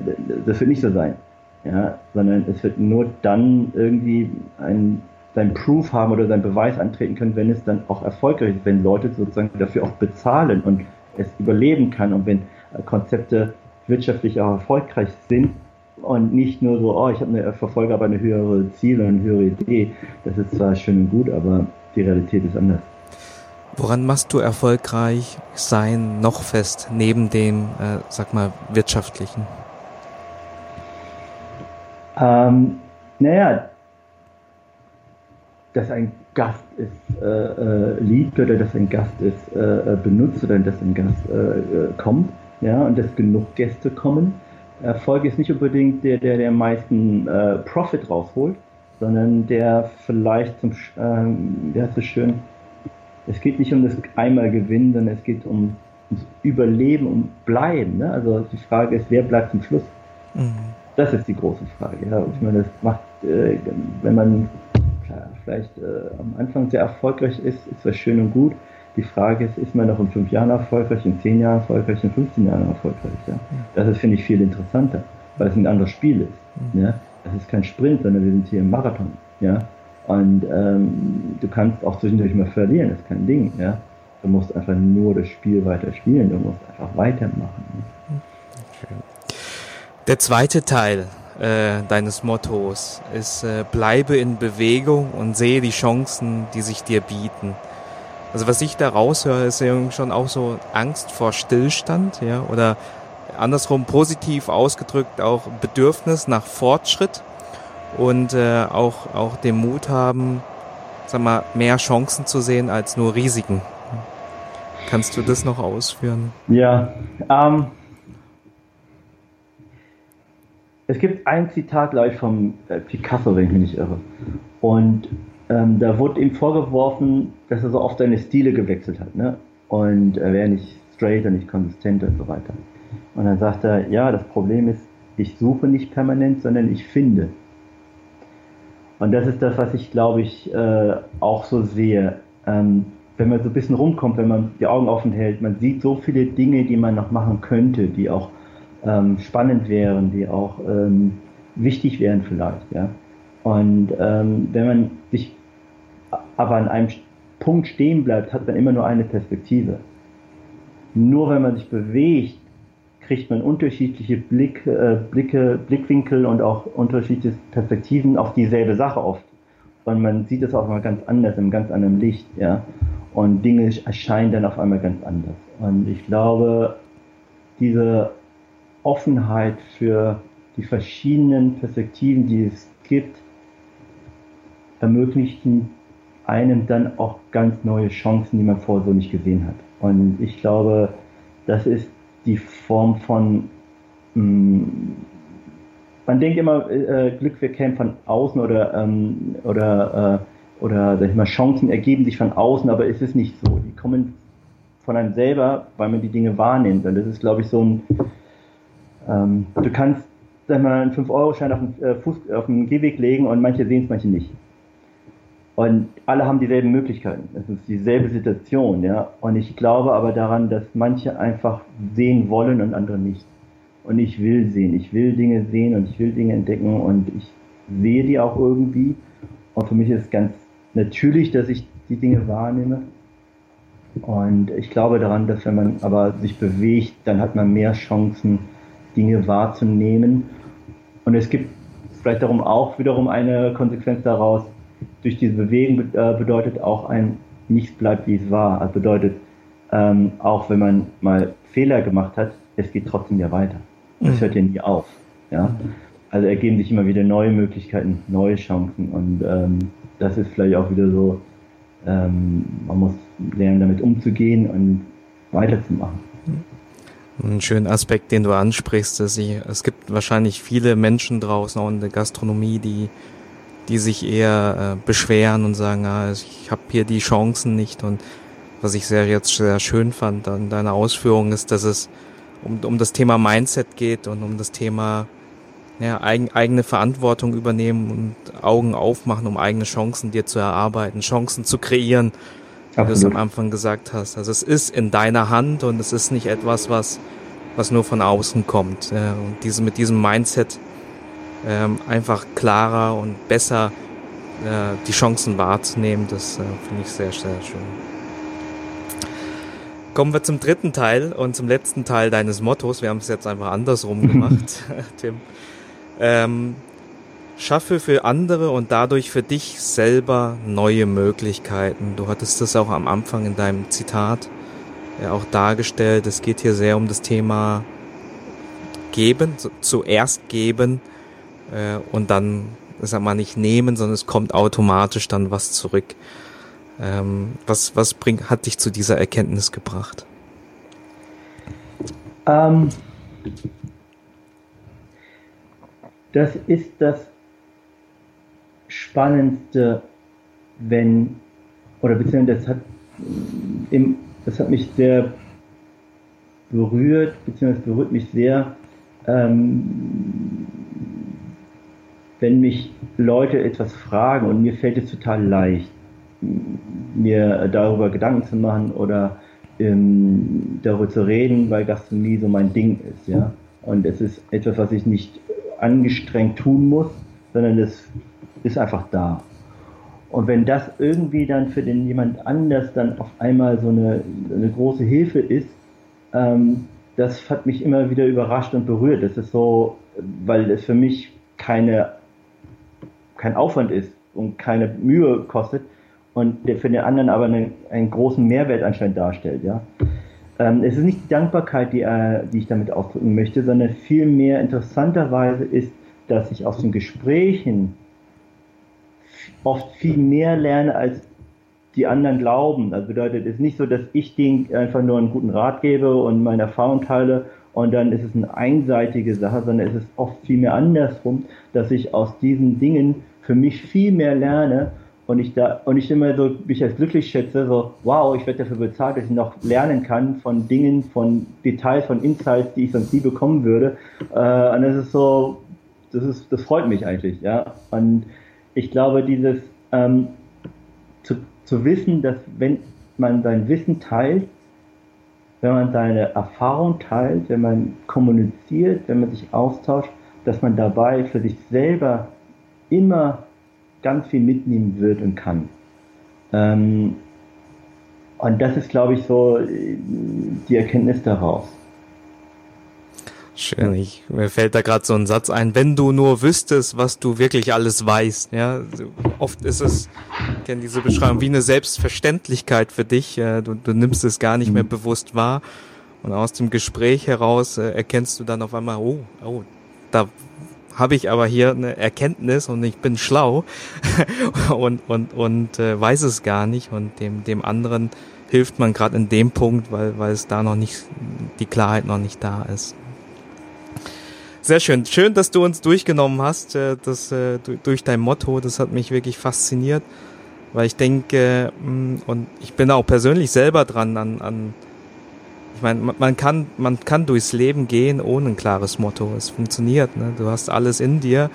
das wird nicht so sein. Ja, sondern es wird nur dann irgendwie ein, sein Proof haben oder sein Beweis antreten können, wenn es dann auch erfolgreich ist, wenn Leute sozusagen dafür auch bezahlen und es überleben kann und wenn Konzepte wirtschaftlich auch erfolgreich sind und nicht nur so, oh, ich habe eine verfolge aber eine höhere Ziel und eine höhere Idee. Das ist zwar schön und gut, aber die Realität ist anders. Woran machst du erfolgreich sein noch fest neben dem, äh, sag mal, wirtschaftlichen? Ähm, naja, dass ein Gast es äh, äh, liebt oder dass ein Gast es äh, äh benutzt oder dass ein Gast äh, äh, kommt, ja, und dass genug Gäste kommen Erfolg ist nicht unbedingt der, der der meisten äh, Profit rausholt, sondern der vielleicht zum, ähm, der ist so schön, es geht nicht um das einmal gewinnen, sondern es geht um ums Überleben und Bleiben. Ne? Also die Frage ist, wer bleibt zum Schluss? Mhm. Das ist die große Frage. Ja? Ich meine, das macht, äh, wenn man klar, vielleicht äh, am Anfang sehr erfolgreich ist, ist das schön und gut. Die Frage ist, ist man noch in fünf Jahren erfolgreich, in zehn Jahren erfolgreich, in 15 Jahren erfolgreich? Ja? Das ist, finde ich, viel interessanter, weil es ein anderes Spiel ist. Mhm. Ja? Das ist kein Sprint, sondern wir sind hier im Marathon. Ja? Und ähm, du kannst auch zwischendurch mal verlieren, das ist kein Ding. Ja? Du musst einfach nur das Spiel weiter spielen, du musst einfach weitermachen. Der zweite Teil äh, deines Mottos ist, äh, bleibe in Bewegung und sehe die Chancen, die sich dir bieten. Also was ich da raushöre, ist ja schon auch so Angst vor Stillstand, ja, oder andersrum positiv ausgedrückt auch Bedürfnis nach Fortschritt und äh, auch, auch den Mut haben, sag mal, mehr Chancen zu sehen als nur Risiken. Kannst du das noch ausführen? Ja, ähm, es gibt ein Zitat, glaube ich, vom äh, Picasso, wenn ich mich nicht irre. Und ähm, da wurde ihm vorgeworfen, dass er so oft seine Stile gewechselt hat, ne? Und er wäre nicht straight und nicht konsistent und so weiter. Und dann sagt er, ja, das Problem ist, ich suche nicht permanent, sondern ich finde. Und das ist das, was ich, glaube ich, äh, auch so sehe. Ähm, wenn man so ein bisschen rumkommt, wenn man die Augen offen hält, man sieht so viele Dinge, die man noch machen könnte, die auch ähm, spannend wären, die auch ähm, wichtig wären vielleicht, ja. Und ähm, wenn man sich aber an einem Punkt stehen bleibt, hat man immer nur eine Perspektive. Nur wenn man sich bewegt, kriegt man unterschiedliche Blick, äh, Blicke, Blickwinkel und auch unterschiedliche Perspektiven auf dieselbe Sache oft. Und man sieht es auch mal ganz anders, im ganz anderen Licht, ja. Und Dinge erscheinen dann auf einmal ganz anders. Und ich glaube, diese Offenheit für die verschiedenen Perspektiven, die es gibt, ermöglichen einem dann auch ganz neue Chancen, die man vorher so nicht gesehen hat. Und ich glaube, das ist die Form von, mh, mm, man denkt immer, äh, Glück wir kämen von außen oder, ähm, oder, äh, oder sag ich mal, Chancen ergeben sich von außen, aber es ist nicht so. Die kommen von einem selber, weil man die Dinge wahrnimmt. Und das ist, glaube ich, so ein, ähm, du kannst, sag mal, einen 5-Euro-Schein auf äh, auf den Gehweg legen und manche sehen es, manche nicht. Und alle haben dieselben Möglichkeiten. Es ist dieselbe Situation, ja. Und ich glaube aber daran, dass manche einfach sehen wollen und andere nicht. Und ich will sehen. Ich will Dinge sehen und ich will Dinge entdecken und ich sehe die auch irgendwie. Und für mich ist es ganz natürlich, dass ich die Dinge wahrnehme. Und ich glaube daran, dass wenn man aber sich bewegt, dann hat man mehr Chancen, Dinge wahrzunehmen. Und es gibt vielleicht darum auch wiederum eine Konsequenz daraus, durch diese Bewegung äh, bedeutet auch ein nichts bleibt wie es war. Also bedeutet ähm, auch wenn man mal Fehler gemacht hat, es geht trotzdem ja weiter. Es mhm. hört ja nie auf. Ja? Also ergeben sich immer wieder neue Möglichkeiten, neue Chancen und ähm, das ist vielleicht auch wieder so, ähm, man muss lernen, damit umzugehen und weiterzumachen. Ein schöner Aspekt, den du ansprichst, ist, ich, es gibt wahrscheinlich viele Menschen draußen auch in der Gastronomie, die, die sich eher äh, beschweren und sagen, ah, ich habe hier die Chancen nicht. Und was ich sehr jetzt sehr schön fand an deiner Ausführung ist, dass es um, um das Thema Mindset geht und um das Thema ja, eigen, eigene Verantwortung übernehmen und Augen aufmachen, um eigene Chancen dir zu erarbeiten, Chancen zu kreieren wie du es am Anfang gesagt hast. Also es ist in deiner Hand und es ist nicht etwas, was, was nur von außen kommt. und diese, mit diesem Mindset ähm, einfach klarer und besser äh, die Chancen wahrzunehmen, das äh, finde ich sehr, sehr schön. Kommen wir zum dritten Teil und zum letzten Teil deines Mottos. Wir haben es jetzt einfach andersrum *laughs* gemacht, *laughs* Tim. Ähm, Schaffe für andere und dadurch für dich selber neue Möglichkeiten. Du hattest das auch am Anfang in deinem Zitat ja auch dargestellt. Es geht hier sehr um das Thema geben, zuerst geben äh, und dann, sag mal, nicht nehmen, sondern es kommt automatisch dann was zurück. Ähm, was was bringt, hat dich zu dieser Erkenntnis gebracht? Ähm, das ist das Spannendste, wenn, oder beziehungsweise das hat, im, das hat mich sehr berührt, beziehungsweise berührt mich sehr, ähm, wenn mich Leute etwas fragen und mir fällt es total leicht, mir darüber Gedanken zu machen oder ähm, darüber zu reden, weil Gastronomie so mein Ding ist, ja. Und es ist etwas, was ich nicht angestrengt tun muss, sondern es ist einfach da. Und wenn das irgendwie dann für den jemand anders dann auf einmal so eine, eine große Hilfe ist, ähm, das hat mich immer wieder überrascht und berührt. Das ist so, weil es für mich keine, kein Aufwand ist und keine Mühe kostet und der für den anderen aber einen, einen großen Mehrwert anscheinend darstellt. Ja? Ähm, es ist nicht die Dankbarkeit, die, äh, die ich damit ausdrücken möchte, sondern vielmehr interessanterweise ist, dass ich aus den Gesprächen oft viel mehr lerne, als die anderen glauben. Das bedeutet, es ist nicht so, dass ich denen einfach nur einen guten Rat gebe und meine Erfahrung teile und dann ist es eine einseitige Sache, sondern es ist oft viel mehr andersrum, dass ich aus diesen Dingen für mich viel mehr lerne und ich da und ich immer so mich als glücklich schätze, so wow, ich werde dafür bezahlt, dass ich noch lernen kann von Dingen, von Details, von Insights, die ich sonst nie bekommen würde. Äh, und das ist so, das ist, das freut mich eigentlich, ja. Und ich glaube, dieses ähm, zu, zu wissen, dass wenn man sein Wissen teilt, wenn man seine Erfahrung teilt, wenn man kommuniziert, wenn man sich austauscht, dass man dabei für sich selber immer ganz viel mitnehmen wird und kann. Ähm, und das ist, glaube ich, so die Erkenntnis daraus. Schön, ich, mir fällt da gerade so ein Satz ein, wenn du nur wüsstest, was du wirklich alles weißt. Ja, oft ist es, ich kenne diese Beschreibung, wie eine Selbstverständlichkeit für dich. Du, du nimmst es gar nicht mehr mhm. bewusst wahr. Und aus dem Gespräch heraus äh, erkennst du dann auf einmal, oh, oh, da habe ich aber hier eine Erkenntnis und ich bin schlau *laughs* und und und äh, weiß es gar nicht und dem dem anderen hilft man gerade in dem Punkt, weil weil es da noch nicht die Klarheit noch nicht da ist. Sehr schön. Schön, dass du uns durchgenommen hast, äh, das, äh, durch dein Motto. Das hat mich wirklich fasziniert, weil ich denke, mm, und ich bin auch persönlich selber dran an, an ich meine, man kann, man kann durchs Leben gehen ohne ein klares Motto. Es funktioniert. Ne? Du hast alles in dir.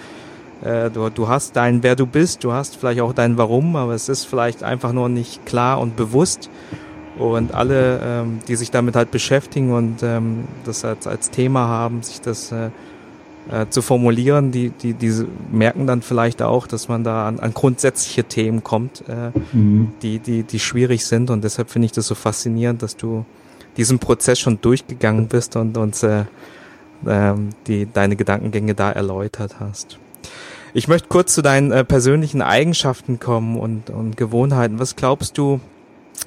Äh, du, du hast dein, wer du bist. Du hast vielleicht auch dein Warum, aber es ist vielleicht einfach nur nicht klar und bewusst. Und alle, ähm, die sich damit halt beschäftigen und ähm, das als, als Thema haben, sich das äh, äh, zu formulieren, die, die, die merken dann vielleicht auch, dass man da an, an grundsätzliche Themen kommt, äh, mhm. die, die, die schwierig sind. Und deshalb finde ich das so faszinierend, dass du diesen Prozess schon durchgegangen bist und uns äh, äh, die, deine Gedankengänge da erläutert hast. Ich möchte kurz zu deinen äh, persönlichen Eigenschaften kommen und, und Gewohnheiten. Was glaubst du,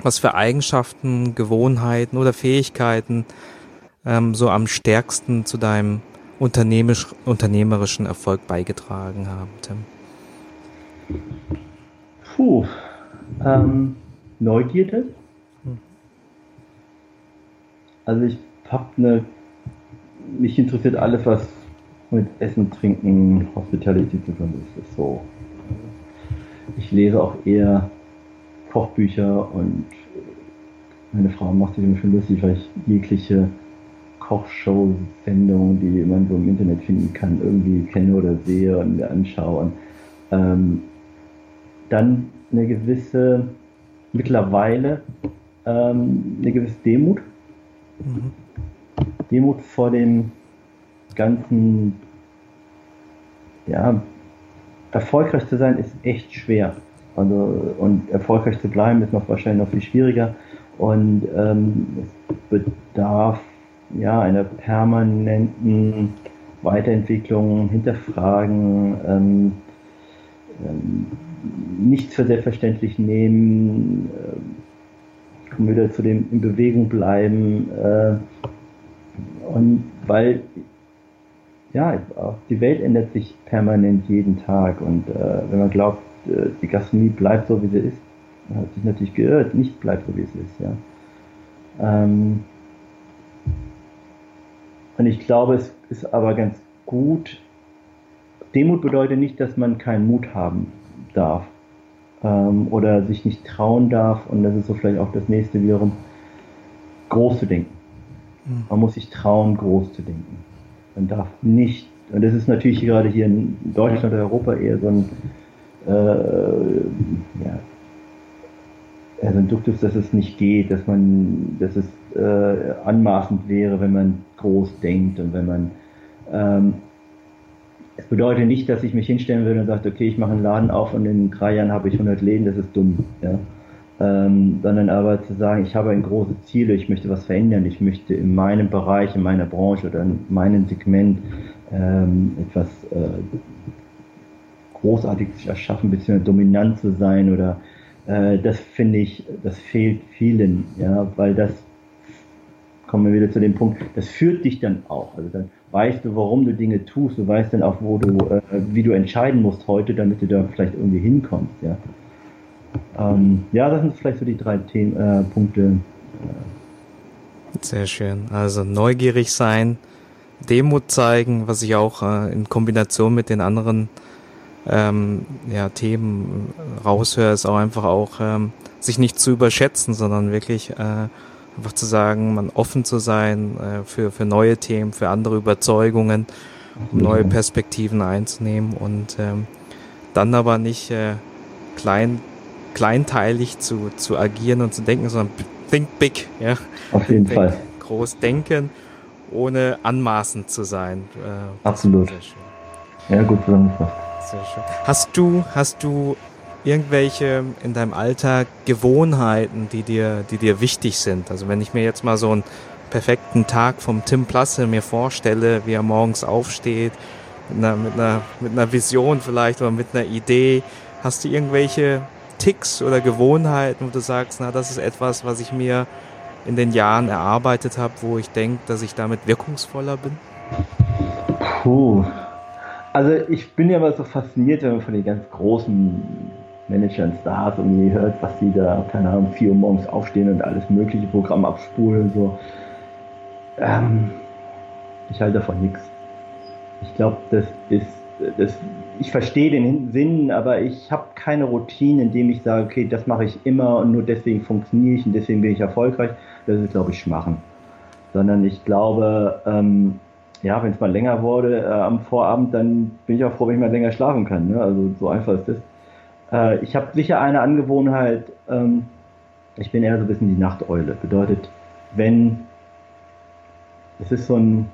was für Eigenschaften, Gewohnheiten oder Fähigkeiten ähm, so am stärksten zu deinem unternehmerischen Erfolg beigetragen haben, Tim? Puh, ähm, Neugierde. Also ich habe eine, mich interessiert alles, was mit Essen, Trinken, Hospitality zu tun ist. ist so. Ich lese auch eher Kochbücher und meine Frau macht sich immer schon lustig, weil ich jegliche Kochshow-Sendungen, die man so im Internet finden kann, irgendwie kenne oder sehe und mir anschaue. Und, ähm, dann eine gewisse, mittlerweile ähm, eine gewisse Demut. Mhm. Demut vor dem ganzen, ja, erfolgreich zu sein ist echt schwer. Also, und erfolgreich zu bleiben ist noch wahrscheinlich noch viel schwieriger. Und ähm, es bedarf ja einer permanenten Weiterentwicklung, Hinterfragen, ähm, ähm, nichts für selbstverständlich nehmen, äh, kommen wieder zu dem in Bewegung bleiben. Äh, und weil ja, auch die Welt ändert sich permanent jeden Tag und äh, wenn man glaubt, äh, die Gastronomie bleibt so wie sie ist, hat sich natürlich geirrt, nicht bleibt so wie es ist, ja. Ähm, und ich glaube, es ist aber ganz gut. Demut bedeutet nicht, dass man keinen Mut haben darf ähm, oder sich nicht trauen darf. Und das ist so vielleicht auch das nächste wiederum, groß zu denken. Hm. Man muss sich trauen, groß zu denken. Man darf nicht, und das ist natürlich gerade hier in Deutschland oder Europa eher so ein, äh, ja, also ein Duktus, dass es nicht geht, dass man, dass es äh, anmaßend wäre, wenn man groß denkt und wenn man ähm, es bedeutet nicht, dass ich mich hinstellen würde und sage, okay, ich mache einen Laden auf und in drei Jahren habe ich 100 Läden, das ist dumm. Ja? Ähm, sondern aber zu sagen, ich habe ein großes Ziel, ich möchte was verändern, ich möchte in meinem Bereich, in meiner Branche oder in meinem Segment ähm, etwas äh, Großartiges erschaffen, beziehungsweise dominant zu sein oder äh, das finde ich, das fehlt vielen, ja, weil das kommen wir wieder zu dem Punkt, das führt dich dann auch. Also dann weißt du, warum du Dinge tust, du weißt dann auch, wo du, äh, wie du entscheiden musst heute, damit du da vielleicht irgendwie hinkommst, ja. Ähm, ja, das sind vielleicht so die drei Themen, äh, Punkte. Sehr schön. Also neugierig sein, Demut zeigen, was ich auch äh, in Kombination mit den anderen ähm, ja, Themen raushöre, ist auch einfach auch ähm, sich nicht zu überschätzen, sondern wirklich äh, einfach zu sagen, man offen zu sein äh, für, für neue Themen, für andere Überzeugungen, um neue Perspektiven einzunehmen und ähm, dann aber nicht äh, klein, kleinteilig zu, zu agieren und zu denken, sondern think big, ja. Auf jeden think Fall. Groß denken, ohne anmaßend zu sein. Äh, Absolut. Ja, gut zusammengefasst. Sehr schön. Hast du, hast du irgendwelche in deinem Alltag Gewohnheiten, die dir, die dir wichtig sind? Also wenn ich mir jetzt mal so einen perfekten Tag vom Tim Plasse mir vorstelle, wie er morgens aufsteht, mit einer, mit einer, mit einer Vision vielleicht oder mit einer Idee, hast du irgendwelche Ticks oder Gewohnheiten, wo du sagst, na, das ist etwas, was ich mir in den Jahren erarbeitet habe, wo ich denke, dass ich damit wirkungsvoller bin? Puh. Also ich bin ja immer so fasziniert, wenn man von den ganz großen Managern, Stars irgendwie hört, was sie da, keine Ahnung, 4 Uhr morgens aufstehen und alles mögliche Programm abspulen. So. Ähm, ich halte davon nichts. Ich glaube, das ist, das, ich verstehe den Sinn, aber ich habe keine Routine, in dem ich sage, okay, das mache ich immer und nur deswegen funktioniere ich und deswegen bin ich erfolgreich. Das ist, glaube ich, Schmachen. Sondern ich glaube, ähm, ja, wenn es mal länger wurde äh, am Vorabend, dann bin ich auch froh, wenn ich mal länger schlafen kann. Ne? Also so einfach ist das. Äh, ich habe sicher eine Angewohnheit, ähm, ich bin eher so ein bisschen die Nachteule. Bedeutet, wenn, es ist so ein,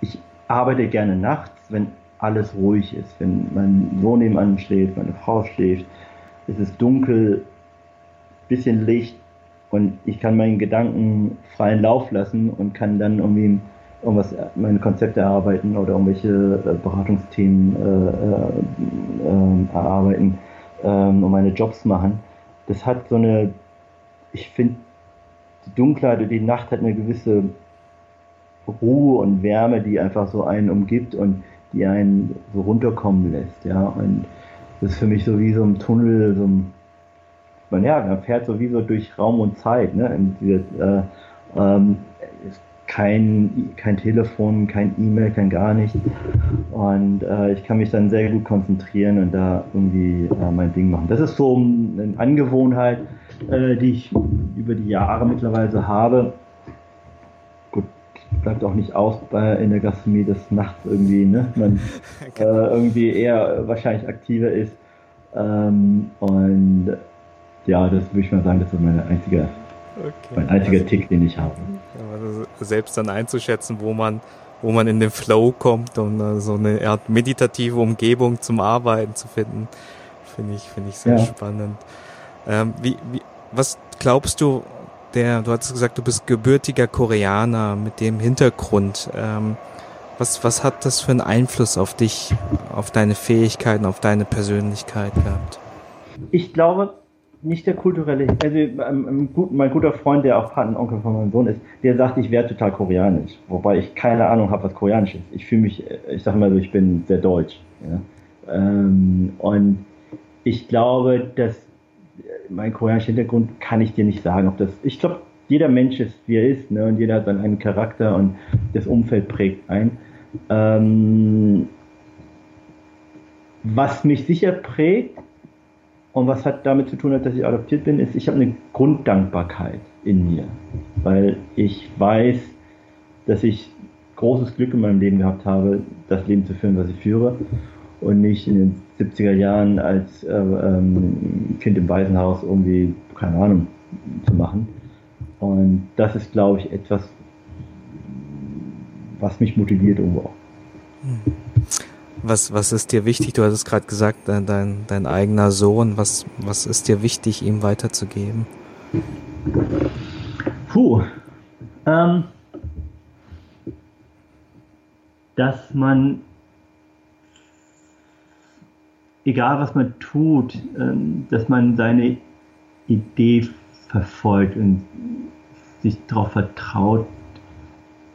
ich arbeite gerne nachts, wenn alles ruhig ist, wenn mein Sohn nebenan schläft, meine Frau schläft, es ist dunkel, bisschen Licht und ich kann meinen Gedanken freien Lauf lassen und kann dann irgendwie irgendwas, meine Konzepte erarbeiten oder irgendwelche äh, Beratungsthemen äh, äh, äh, erarbeiten ähm, und meine Jobs machen. Das hat so eine, ich finde, die Dunkelheit und die Nacht hat eine gewisse Ruhe und Wärme, die einfach so einen umgibt und die einen so runterkommen lässt, ja. Und das ist für mich so wie so ein Tunnel, so ein, man, ja, man fährt sowieso durch Raum und Zeit. Ne? Diese, äh, ähm, kein, kein Telefon, kein E-Mail, kein gar nichts. Und äh, ich kann mich dann sehr gut konzentrieren und da irgendwie äh, mein Ding machen. Das ist so eine Angewohnheit, äh, die ich über die Jahre mittlerweile habe. Gut, bleibt auch nicht aus bei, in der Gastronomie, dass nachts irgendwie ne, man *laughs* äh, irgendwie eher wahrscheinlich aktiver ist. Ähm, und ja, das würde ich mal sagen, das ist meine einzige, okay. mein einziger Tick, den ich habe. Also selbst dann einzuschätzen, wo man, wo man in den Flow kommt und uh, so eine Art meditative Umgebung zum Arbeiten zu finden, finde ich, finde ich sehr ja. spannend. Ähm, wie, wie, was glaubst du, der, du hattest gesagt, du bist gebürtiger Koreaner mit dem Hintergrund. Ähm, was, was hat das für einen Einfluss auf dich, auf deine Fähigkeiten, auf deine Persönlichkeit gehabt? Ich glaube, nicht der kulturelle, also ähm, mein guter Freund, der auch Patenonkel von meinem Sohn ist, der sagt, ich wäre total koreanisch, wobei ich keine Ahnung habe, was koreanisch ist. Ich fühle mich, ich sage mal so, ich bin sehr deutsch. Ja? Ähm, und ich glaube, dass mein koreanischer Hintergrund kann ich dir nicht sagen, ob das, ich glaube, jeder Mensch ist, wie er ist, ne? und jeder hat dann einen Charakter und das Umfeld prägt ein. Ähm, was mich sicher prägt und was hat damit zu tun hat, dass ich adoptiert bin, ist, ich habe eine Grunddankbarkeit in mir, weil ich weiß, dass ich großes Glück in meinem Leben gehabt habe, das Leben zu führen, was ich führe und nicht in den 70er Jahren als äh, ähm, Kind im Waisenhaus irgendwie, keine Ahnung, zu machen. Und das ist, glaube ich, etwas, was mich motiviert irgendwo auch. Was, was ist dir wichtig? Du hattest gerade gesagt, dein, dein, dein eigener Sohn. Was, was ist dir wichtig, ihm weiterzugeben? Puh. Ähm, dass man egal was man tut, ähm, dass man seine Idee verfolgt und sich darauf vertraut,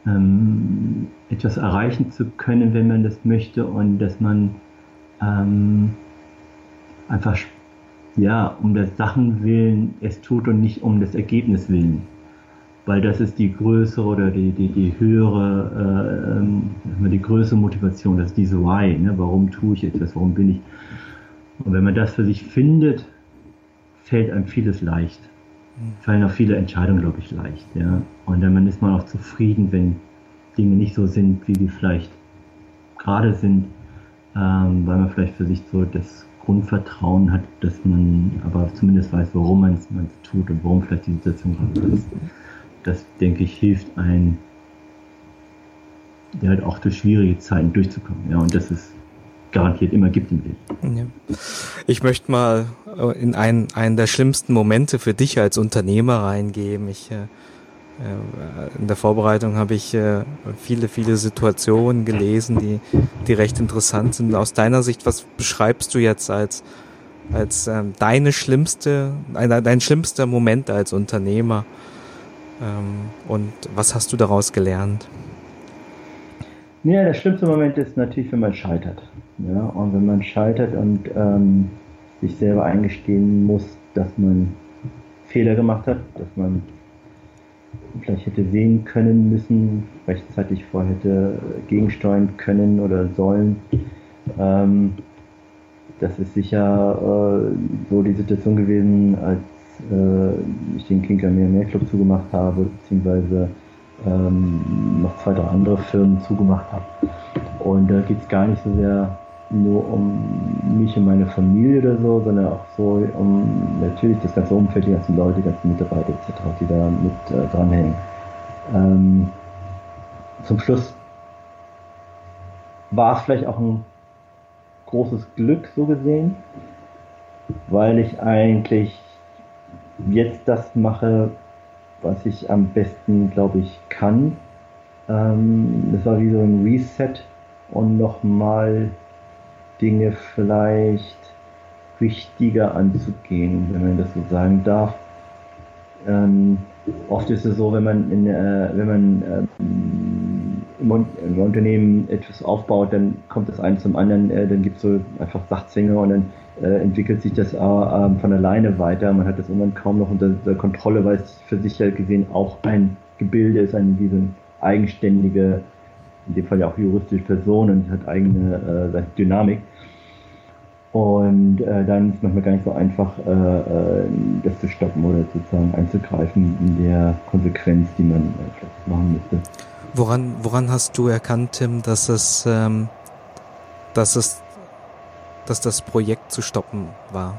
ähm, etwas erreichen zu können, wenn man das möchte und dass man ähm, einfach ja um das Sachen willen es tut und nicht um das Ergebnis willen, weil das ist die größere oder die die, die höhere äh, ähm, die größere Motivation, das ist diese Why, ne? warum tue ich etwas, warum bin ich und wenn man das für sich findet, fällt einem vieles leicht. Fallen auch viele Entscheidungen, glaube ich, leicht. Ja? Und dann ist man auch zufrieden, wenn Dinge nicht so sind, wie sie vielleicht gerade sind, ähm, weil man vielleicht für sich so das Grundvertrauen hat, dass man aber zumindest weiß, warum man es tut und warum vielleicht die Situation gerade ist. Das, denke ich, hilft einem, ja, halt auch durch schwierige Zeiten durchzukommen. Ja, und das ist garantiert immer gibt im Leben. Ja. Ich möchte mal äh, in einen, einen der schlimmsten Momente für dich als Unternehmer reingeben. Ich, äh, äh, in der Vorbereitung habe ich äh, viele, viele Situationen gelesen, die, die recht interessant sind. Aus deiner Sicht, was beschreibst du jetzt als, als ähm, deine schlimmste, dein, dein schlimmster Moment als Unternehmer? Ähm, und was hast du daraus gelernt? Ja, der schlimmste Moment ist natürlich, wenn man scheitert. Ja, und wenn man scheitert und ähm, sich selber eingestehen muss, dass man Fehler gemacht hat, dass man vielleicht hätte sehen können müssen, rechtzeitig vorher hätte gegensteuern können oder sollen. Ähm, das ist sicher äh, so die Situation gewesen, als äh, ich den Kinker mehr mehr Club zugemacht habe, beziehungsweise ähm, noch zwei, drei andere Firmen zugemacht habe. Und da geht es gar nicht so sehr nur um mich und meine Familie oder so, sondern auch so um natürlich das ganze Umfeld, die ganzen Leute, die ganzen Mitarbeiter etc., die da mit äh, dranhängen. Ähm, zum Schluss war es vielleicht auch ein großes Glück so gesehen, weil ich eigentlich jetzt das mache, was ich am besten, glaube ich, kann. Ähm, das war wie so ein Reset und nochmal Dinge vielleicht wichtiger anzugehen, wenn man das so sagen darf. Ähm, oft ist es so, wenn man, in, äh, wenn man ähm, im, im, Unternehmen etwas aufbaut, dann kommt das eine zum anderen, äh, dann gibt es so einfach Sachzwänge und dann äh, entwickelt sich das äh, von alleine weiter. Man hat das irgendwann kaum noch unter, unter Kontrolle, weil es für sich ja gesehen auch ein Gebilde ist, eine diese eigenständige, in dem Fall ja auch juristische Person und hat eigene äh, Dynamik. Und äh, dann ist es manchmal gar nicht so einfach, äh, äh, das zu stoppen oder sozusagen einzugreifen in der Konsequenz, die man äh, vielleicht machen müsste. Woran, woran hast du erkannt, Tim, dass es, ähm, dass es, dass das Projekt zu stoppen war?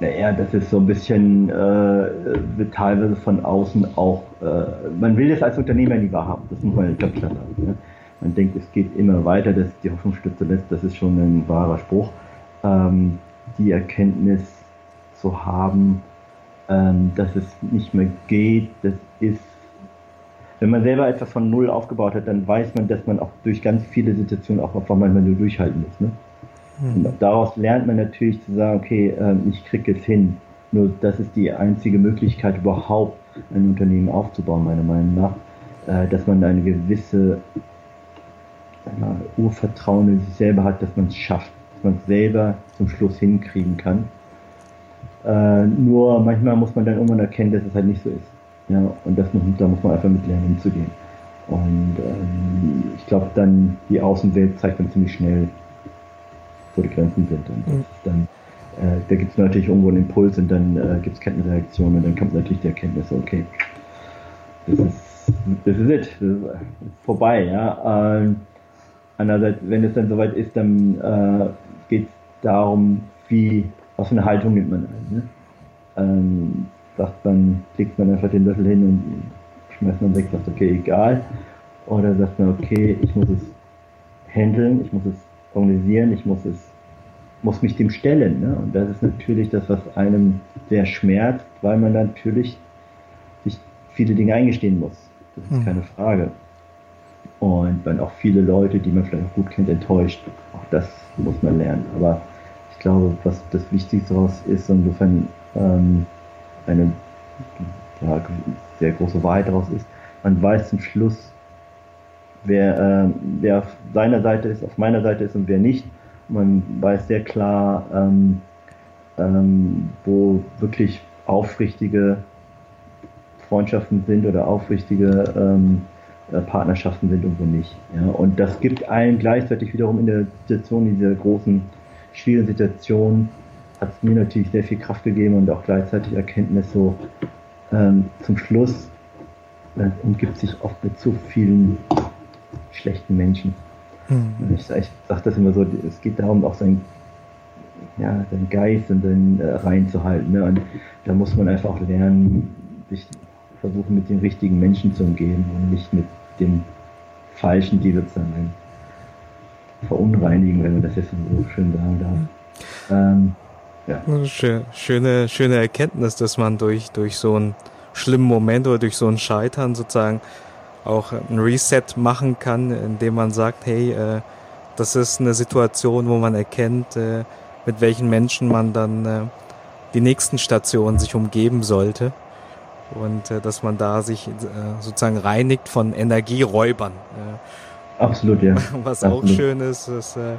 Naja, das ist so ein bisschen äh, teilweise von außen auch, äh, man will das als Unternehmer nie wahrhaben, das muss man ja ganz klar sagen. Ne? Man denkt, es geht immer weiter, dass die Hoffnung stütze lässt, das ist schon ein wahrer Spruch. Ähm, die Erkenntnis zu haben, ähm, dass es nicht mehr geht, das ist, wenn man selber etwas von Null aufgebaut hat, dann weiß man, dass man auch durch ganz viele Situationen auch einfach manchmal nur durchhalten muss. Ne? Mhm. Und daraus lernt man natürlich zu sagen, okay, ähm, ich kriege jetzt hin. Nur das ist die einzige Möglichkeit, überhaupt ein Unternehmen aufzubauen, meiner Meinung nach, äh, dass man eine gewisse mal, Urvertrauen in sich selber hat, dass man es schafft, dass man es selber zum Schluss hinkriegen kann. Äh, nur manchmal muss man dann irgendwann erkennen, dass es halt nicht so ist. Ja, und das muss, da muss man einfach mit lernen umzugehen. Und ähm, ich glaube dann, die Außenwelt zeigt dann ziemlich schnell, wo die Grenzen sind. Und mhm. dann, äh, da gibt es natürlich irgendwo einen Impuls und dann äh, gibt es Kettenreaktionen und dann kommt natürlich die Erkenntnis, okay, das ist, das ist ist vorbei, ja. Ähm, Andererseits, wenn es dann soweit ist, dann äh, geht es darum, wie, was für eine Haltung nimmt man ein. Ne? Ähm, sagt man, klickt man einfach den Löffel hin und schmeißt man weg, sagt, okay, egal. Oder sagt man, okay, ich muss es handeln, ich muss es organisieren, ich muss es, muss mich dem stellen. Ne? Und das ist natürlich das, was einem sehr schmerzt, weil man natürlich sich viele Dinge eingestehen muss. Das ist hm. keine Frage und man auch viele Leute, die man vielleicht auch gut kennt, enttäuscht. Auch das muss man lernen. Aber ich glaube, was das Wichtigste daraus ist, insofern ähm, eine ja, sehr große Wahrheit daraus ist, man weiß zum Schluss, wer, äh, wer auf seiner Seite ist, auf meiner Seite ist und wer nicht. Man weiß sehr klar, ähm, ähm, wo wirklich aufrichtige Freundschaften sind oder aufrichtige ähm, äh, Partnerschaften sind und wo nicht. Ja? Und das gibt allen gleichzeitig wiederum in der Situation, in dieser großen, schwierigen Situation, hat es mir natürlich sehr viel Kraft gegeben und auch gleichzeitig Erkenntnis so ähm, zum Schluss äh, umgibt sich oft mit zu vielen schlechten Menschen. Mhm. Ich, ich sage das immer so, es geht darum, auch sein, ja, seinen Geist und dann äh, reinzuhalten. Ne? Und da muss man einfach lernen, sich versuchen, mit den richtigen Menschen zu umgehen und nicht mit dem Falschen, die sozusagen verunreinigen, wenn man das jetzt so schön sagen darf. Ähm, ja. Schöne, schöne Erkenntnis, dass man durch, durch so einen schlimmen Moment oder durch so ein Scheitern sozusagen auch ein Reset machen kann, indem man sagt, hey, äh, das ist eine Situation, wo man erkennt, äh, mit welchen Menschen man dann äh, die nächsten Stationen sich umgeben sollte und äh, dass man da sich äh, sozusagen reinigt von Energieräubern. Äh, Absolut, ja. *laughs* Was Absolut. auch schön ist, ist äh,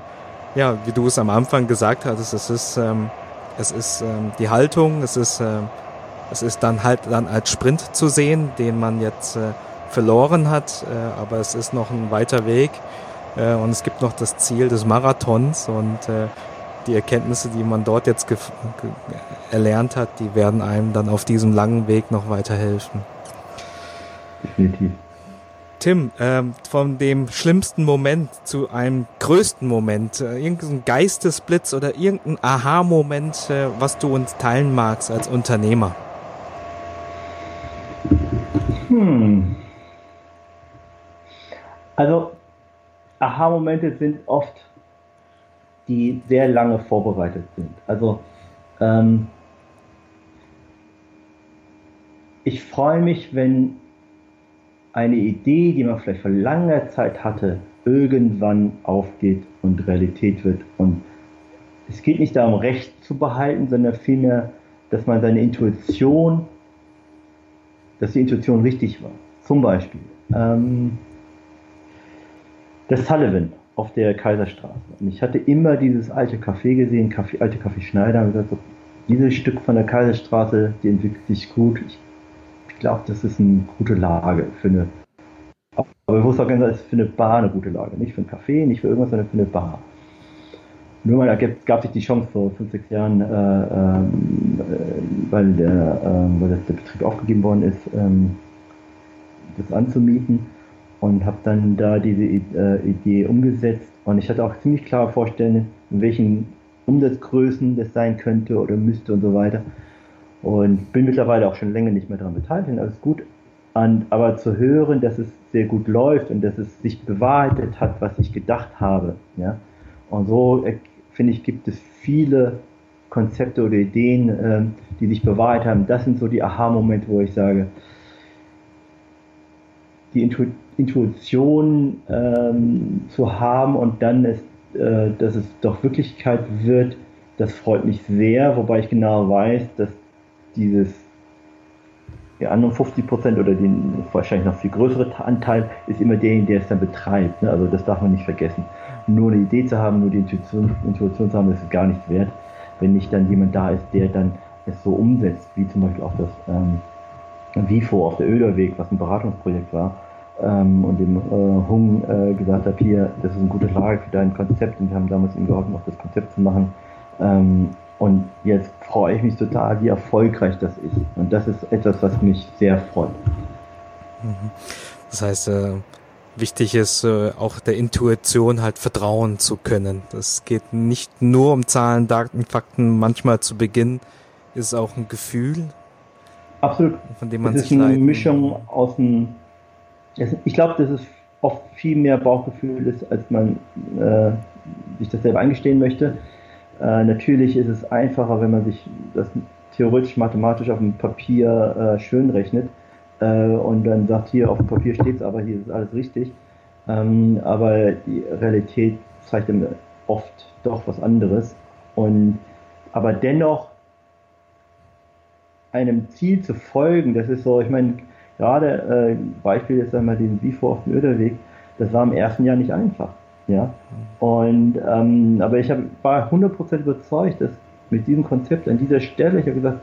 ja, wie du es am Anfang gesagt hattest, es ist, ähm, es ist ähm, die Haltung, es ist, äh, es ist dann halt dann als Sprint zu sehen, den man jetzt äh, verloren hat, äh, aber es ist noch ein weiter Weg äh, und es gibt noch das Ziel des Marathons und äh, die Erkenntnisse, die man dort jetzt erlernt hat, die werden einem dann auf diesem langen Weg noch weiterhelfen. Definitiv. Tim, ähm, von dem schlimmsten Moment zu einem größten Moment, äh, irgendein Geistesblitz oder irgendein Aha-Moment, äh, was du uns teilen magst als Unternehmer? Hm. Also, Aha-Momente sind oft die sehr lange vorbereitet sind. Also ähm, ich freue mich, wenn eine Idee, die man vielleicht vor langer Zeit hatte, irgendwann aufgeht und Realität wird. Und es geht nicht darum, Recht zu behalten, sondern vielmehr, dass man seine Intuition, dass die Intuition richtig war. Zum Beispiel ähm, das Sullivan auf der Kaiserstraße. Und ich hatte immer dieses alte Café gesehen, Café, alte Café Schneider, und gesagt, so, dieses Stück von der Kaiserstraße, die entwickelt sich gut. Ich, ich glaube, das ist eine gute Lage für eine, aber ich wusste auch ganz es ist für eine Bar eine gute Lage. Nicht für ein Café, nicht für irgendwas, sondern für eine Bar. Nur mal, da gab, sich die Chance vor fünf, sechs Jahren, äh, ähm, äh, weil, der, äh, weil der Betrieb aufgegeben worden ist, ähm, das anzumieten und habe dann da diese äh, Idee umgesetzt und ich hatte auch ziemlich klare Vorstellungen, in welchen Umsatzgrößen das sein könnte oder müsste und so weiter. Und bin mittlerweile auch schon länger nicht mehr daran beteiligt, alles gut. Und, aber zu hören, dass es sehr gut läuft und dass es sich bewahrheitet hat, was ich gedacht habe. Ja? Und so äh, finde ich, gibt es viele Konzepte oder Ideen, äh, die sich bewahrheitet haben. Das sind so die Aha-Momente, wo ich sage, die Intu Intuition ähm, zu haben und dann ist, äh, dass es doch Wirklichkeit wird, das freut mich sehr, wobei ich genau weiß, dass dieses die anderen 50 Prozent oder den wahrscheinlich noch viel größere Anteil ist immer derjenige, der es dann betreibt. Ne? Also das darf man nicht vergessen. Nur eine Idee zu haben, nur die Intuition, Intuition zu haben, das ist gar nichts wert, wenn nicht dann jemand da ist, der dann es so umsetzt, wie zum Beispiel auch das ähm, WIFO auf der Öderweg, was ein Beratungsprojekt war, ähm, und dem äh, Hung äh, gesagt habe, hier, das ist eine gute Lage für dein Konzept und wir haben damals ihm geholfen, auch das Konzept zu machen. Ähm, und jetzt freue ich mich total, wie erfolgreich das ist. Und das ist etwas, was mich sehr freut. Mhm. Das heißt, äh, wichtig ist äh, auch der Intuition halt vertrauen zu können. Das geht nicht nur um Zahlen, Daten, Fakten. Manchmal zu Beginn ist es auch ein Gefühl. Absolut. Von dem man es sich ist eine Mischung aus dem ich glaube, dass es oft viel mehr Bauchgefühl ist, als man äh, sich das selber eingestehen möchte. Äh, natürlich ist es einfacher, wenn man sich das theoretisch mathematisch auf dem Papier äh, schön rechnet äh, und dann sagt, hier auf dem Papier steht es, aber hier ist alles richtig. Ähm, aber die Realität zeigt dann oft doch was anderes. Und aber dennoch einem Ziel zu folgen, das ist so, ich meine, gerade äh, Beispiel ist einmal den Bifo auf dem Öderweg, das war im ersten Jahr nicht einfach. Ja. Und ähm, aber ich hab, war 100% überzeugt, dass mit diesem Konzept an dieser Stelle, ich habe gesagt,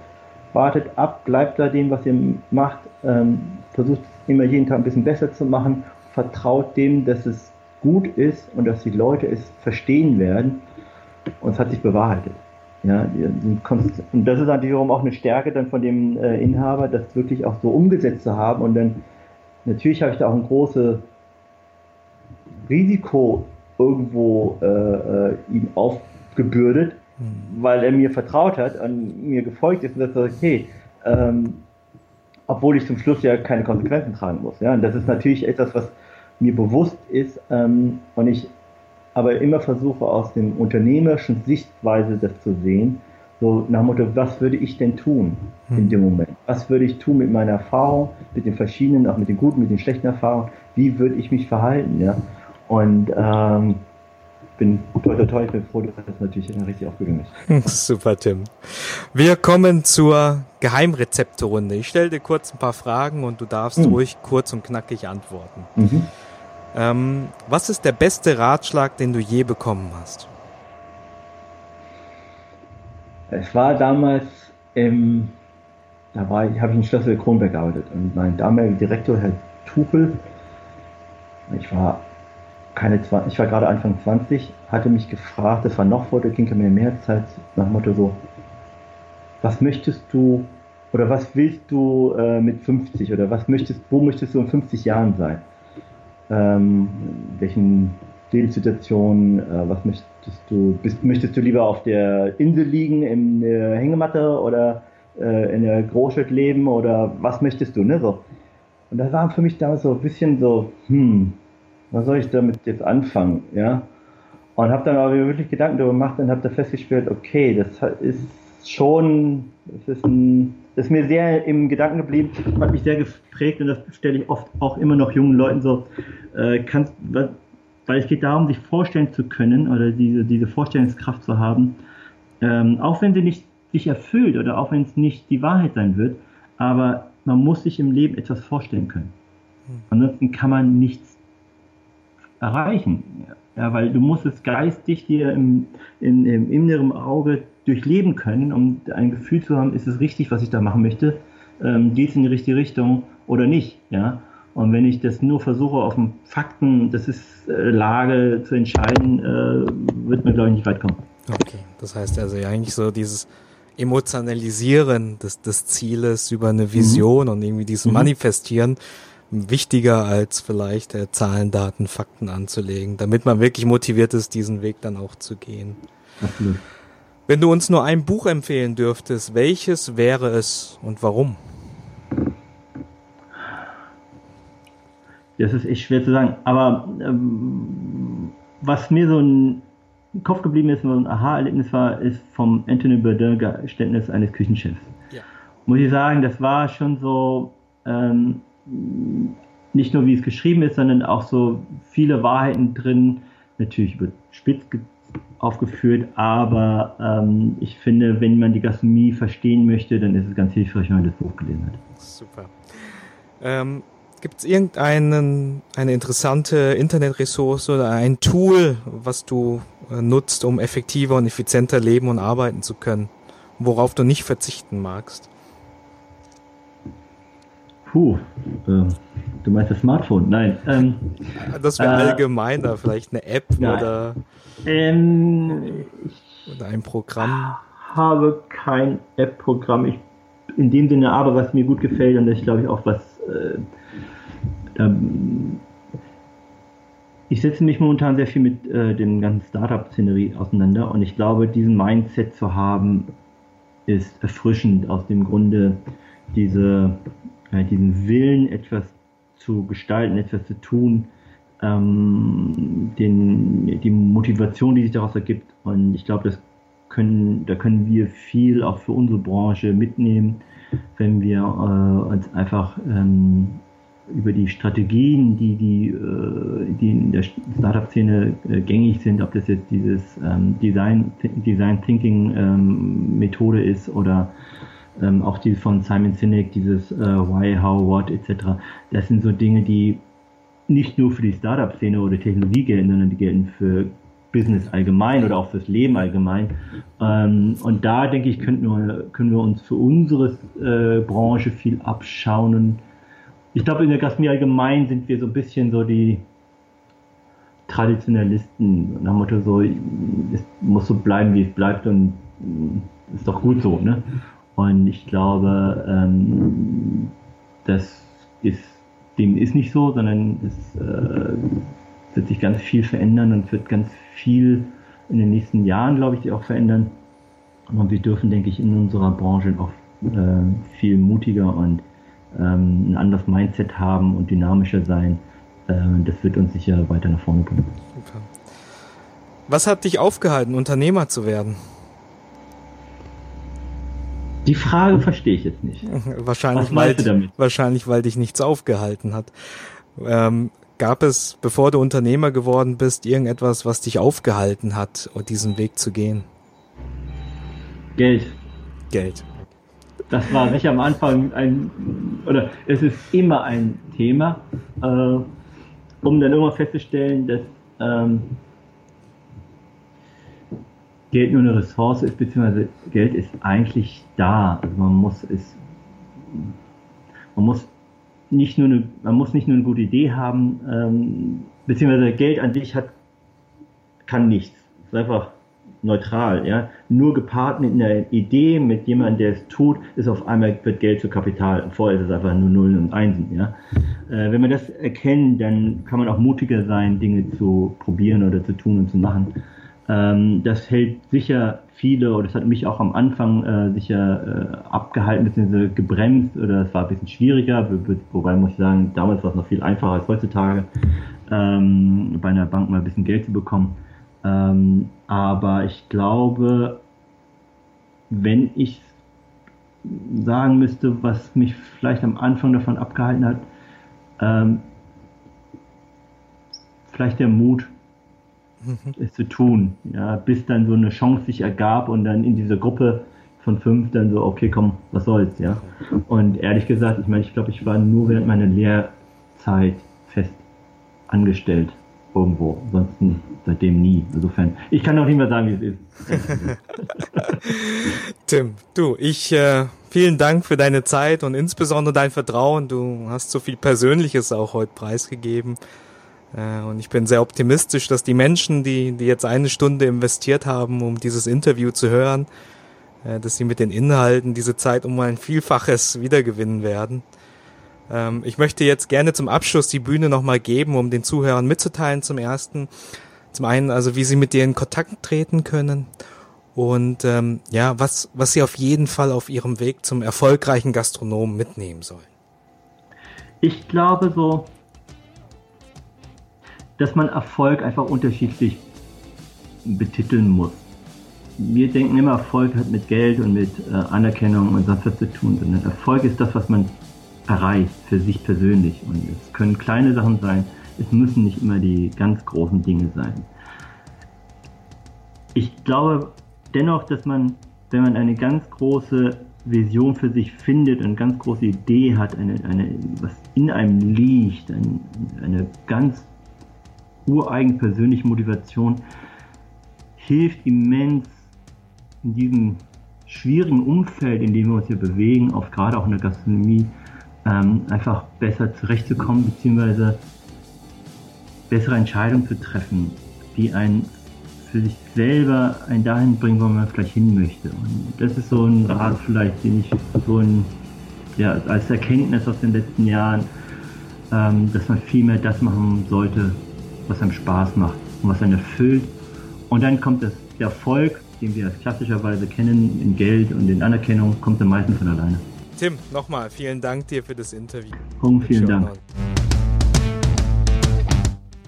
wartet ab, bleibt bei dem, was ihr macht, ähm, versucht immer jeden Tag ein bisschen besser zu machen, vertraut dem, dass es gut ist und dass die Leute es verstehen werden. Und es hat sich bewahrheitet. Ja, und das ist natürlich auch eine Stärke dann von dem äh, Inhaber, das wirklich auch so umgesetzt zu haben. Und dann natürlich habe ich da auch ein großes Risiko irgendwo äh, äh, ihm aufgebürdet, mhm. weil er mir vertraut hat und mir gefolgt ist und das sagt, okay, ähm, obwohl ich zum Schluss ja keine Konsequenzen tragen muss. Ja, und das ist natürlich etwas, was mir bewusst ist ähm, und ich aber immer versuche aus dem unternehmerischen Sichtweise das zu sehen. So nach dem Motto, was würde ich denn tun in hm. dem Moment? Was würde ich tun mit meiner Erfahrung, mit den verschiedenen, auch mit den guten, mit den schlechten Erfahrungen? Wie würde ich mich verhalten? Ja? Und ähm, bin toll, toll, toll, ich bin froh, dass das natürlich richtig aufgegangen ist. *laughs* Super, Tim. Wir kommen zur Geheimrezepte-Runde. Ich stelle dir kurz ein paar Fragen und du darfst mhm. ruhig kurz und knackig antworten. Mhm. Ähm, was ist der beste Ratschlag, den du je bekommen hast? Es war damals im, da war ich, habe ich in Schlössel Kronberg gearbeitet und mein damaliger Direktor, Herr Tuchel, ich war keine 20, ich war gerade Anfang 20, hatte mich gefragt, das war noch vor der Kinker mit der Zeit, nach dem Motto so, was möchtest du oder was willst du äh, mit 50 oder was möchtest, wo möchtest du in 50 Jahren sein? Ähm, welchen Lebenssituationen, äh, was möchtest du, bist, möchtest du lieber auf der Insel liegen, in der Hängematte oder äh, in der Großstadt leben oder was möchtest du, ne, so. Und das war für mich damals so ein bisschen so, hm, was soll ich damit jetzt anfangen, ja? Und habe dann aber wirklich Gedanken darüber gemacht und habe da festgestellt, okay, das ist schon, das ist ein ist mir sehr im Gedanken geblieben, hat mich sehr geprägt und das stelle ich oft auch immer noch jungen Leuten so, äh, kannst, weil es geht darum, sich vorstellen zu können oder diese, diese Vorstellungskraft zu haben, ähm, auch wenn sie nicht sich erfüllt oder auch wenn es nicht die Wahrheit sein wird, aber man muss sich im Leben etwas vorstellen können. Hm. Ansonsten kann man nichts erreichen. Ja, weil du musst es geistig dir im, in, im inneren Auge durchleben können, um ein Gefühl zu haben, ist es richtig, was ich da machen möchte, ähm, geht es in die richtige Richtung oder nicht. Ja? Und wenn ich das nur versuche, auf den Fakten, das ist äh, Lage zu entscheiden, äh, wird man, glaube ich, nicht weit kommen. Okay, das heißt also ja eigentlich so dieses Emotionalisieren des, des Zieles über eine Vision mhm. und irgendwie dieses mhm. Manifestieren wichtiger als vielleicht äh, Zahlen, Daten, Fakten anzulegen, damit man wirklich motiviert ist, diesen Weg dann auch zu gehen. Absolut. Wenn du uns nur ein Buch empfehlen dürftest, welches wäre es und warum? Das ist echt schwer zu sagen. Aber ähm, was mir so ein Kopf geblieben ist, so ein Aha-Erlebnis war, ist vom Anthony Bourdain Geständnis eines Küchenchefs. Ja. Muss ich sagen, das war schon so ähm, nicht nur wie es geschrieben ist, sondern auch so viele Wahrheiten drin, natürlich überspitzt aufgeführt, aber ähm, ich finde, wenn man die Gastronomie verstehen möchte, dann ist es ganz hilfreich, wenn man das Buch gelesen hat. Super. Ähm, Gibt es irgendeine eine interessante Internetressource oder ein Tool, was du äh, nutzt, um effektiver und effizienter leben und arbeiten zu können, worauf du nicht verzichten magst? Puh, äh, du meinst das Smartphone? Nein. Ähm, das wäre äh, allgemeiner, vielleicht eine App nein. oder, ähm, oder ein Programm. Ich habe kein App-Programm in dem Sinne, aber was mir gut gefällt und das ist, glaube ich, auch was äh, ähm, ich setze mich momentan sehr viel mit äh, dem ganzen Startup-Szenerie auseinander und ich glaube, diesen Mindset zu haben, ist erfrischend aus dem Grunde, diese, äh, diesen Willen, etwas zu gestalten, etwas zu tun, ähm, den, die Motivation, die sich daraus ergibt. Und ich glaube, das können, da können wir viel auch für unsere Branche mitnehmen, wenn wir äh, uns einfach ähm, über die Strategien, die, die, äh, die in der Startup-Szene äh, gängig sind, ob das jetzt dieses ähm, Design, Design Thinking ähm, Methode ist oder ähm, auch die von Simon Sinek, dieses äh, Why, How, What etc. Das sind so Dinge, die nicht nur für die Startup-Szene oder Technologie gelten, sondern die gelten für Business allgemein oder auch fürs Leben allgemein. Ähm, und da denke ich, könnten wir, können wir uns für unsere äh, Branche viel abschauen ich glaube, in der Gastronomie allgemein sind wir so ein bisschen so die Traditionalisten, nach dem Motto so, es muss so bleiben, wie es bleibt und mm, ist doch gut so, ne? Und ich glaube, ähm, das ist, dem ist nicht so, sondern es äh, wird sich ganz viel verändern und wird ganz viel in den nächsten Jahren, glaube ich, auch verändern. Und wir dürfen, denke ich, in unserer Branche auch äh, viel mutiger und ähm, ein anderes Mindset haben und dynamischer sein. Äh, das wird uns sicher weiter nach vorne bringen. Super. Was hat dich aufgehalten, Unternehmer zu werden? Die Frage verstehe ich jetzt nicht. *laughs* wahrscheinlich, weil, wahrscheinlich, weil dich nichts aufgehalten hat. Ähm, gab es, bevor du Unternehmer geworden bist, irgendetwas, was dich aufgehalten hat, diesen Weg zu gehen? Geld. Geld. Das war sicher am Anfang ein, oder es ist immer ein Thema, äh, um dann immer festzustellen, dass ähm, Geld nur eine Ressource ist, beziehungsweise Geld ist eigentlich da. Also man muss es, man muss nicht nur eine, man muss nicht nur eine gute Idee haben, ähm, beziehungsweise Geld an sich hat, kann nichts. Es ist einfach neutral, ja. Nur gepaart mit einer Idee, mit jemandem, der es tut, ist auf einmal wird Geld zu Kapital. Vorher ist es einfach nur Nullen und Einsen, ja. Äh, wenn wir das erkennen, dann kann man auch mutiger sein, Dinge zu probieren oder zu tun und zu machen. Ähm, das hält sicher viele, oder das hat mich auch am Anfang äh, sicher äh, abgehalten, bzw. gebremst, oder es war ein bisschen schwieriger, wobei muss ich sagen, damals war es noch viel einfacher als heutzutage, ähm, bei einer Bank mal ein bisschen Geld zu bekommen. Ähm, aber ich glaube, wenn ich sagen müsste, was mich vielleicht am Anfang davon abgehalten hat, ähm, vielleicht der Mut. Es zu tun. Ja, bis dann so eine Chance sich ergab und dann in dieser Gruppe von fünf dann so, okay, komm, was soll's, ja. Und ehrlich gesagt, ich meine, ich glaube, ich war nur während meiner Lehrzeit fest angestellt irgendwo. Ansonsten seitdem nie. Insofern, ich kann auch nicht mehr sagen, wie es ist. *laughs* Tim, du, ich äh, vielen Dank für deine Zeit und insbesondere dein Vertrauen. Du hast so viel Persönliches auch heute preisgegeben. Äh, und ich bin sehr optimistisch, dass die Menschen, die, die jetzt eine Stunde investiert haben, um dieses Interview zu hören, äh, dass sie mit den Inhalten diese Zeit um ein Vielfaches wiedergewinnen werden. Ähm, ich möchte jetzt gerne zum Abschluss die Bühne nochmal geben, um den Zuhörern mitzuteilen zum ersten. Zum einen also, wie sie mit dir in Kontakt treten können und ähm, ja, was, was sie auf jeden Fall auf ihrem Weg zum erfolgreichen Gastronomen mitnehmen sollen. Ich glaube so, dass man Erfolg einfach unterschiedlich betiteln muss. Wir denken immer, Erfolg hat mit Geld und mit äh, Anerkennung und sonst was zu tun, sondern Erfolg ist das, was man erreicht für sich persönlich. Und es können kleine Sachen sein, es müssen nicht immer die ganz großen Dinge sein. Ich glaube dennoch, dass man, wenn man eine ganz große Vision für sich findet und eine ganz große Idee hat, eine, eine, was in einem liegt, ein, eine ganz ureigen persönliche Motivation, hilft immens in diesem schwierigen Umfeld, in dem wir uns hier bewegen, auch gerade auch in der Gastronomie, ähm, einfach besser zurechtzukommen, beziehungsweise bessere Entscheidungen zu treffen, die einen für sich selber einen dahin bringen, wo man vielleicht hin möchte. Und das ist so ein Rat vielleicht, den ich so ein, ja, als Erkenntnis aus den letzten Jahren, ähm, dass man viel mehr das machen sollte, was einem Spaß macht und was einen erfüllt. Und dann kommt das, der Erfolg, den wir klassischerweise kennen, in Geld und in Anerkennung, kommt dann meistens von alleine. Tim, nochmal vielen Dank dir für das Interview. Hung, vielen Dank.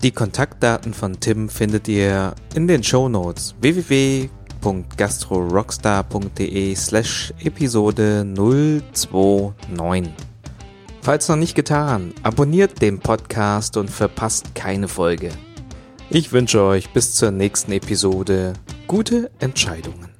Die Kontaktdaten von Tim findet ihr in den Show Notes www.gastrorockstar.de slash Episode 029. Falls noch nicht getan, abonniert den Podcast und verpasst keine Folge. Ich wünsche euch bis zur nächsten Episode gute Entscheidungen.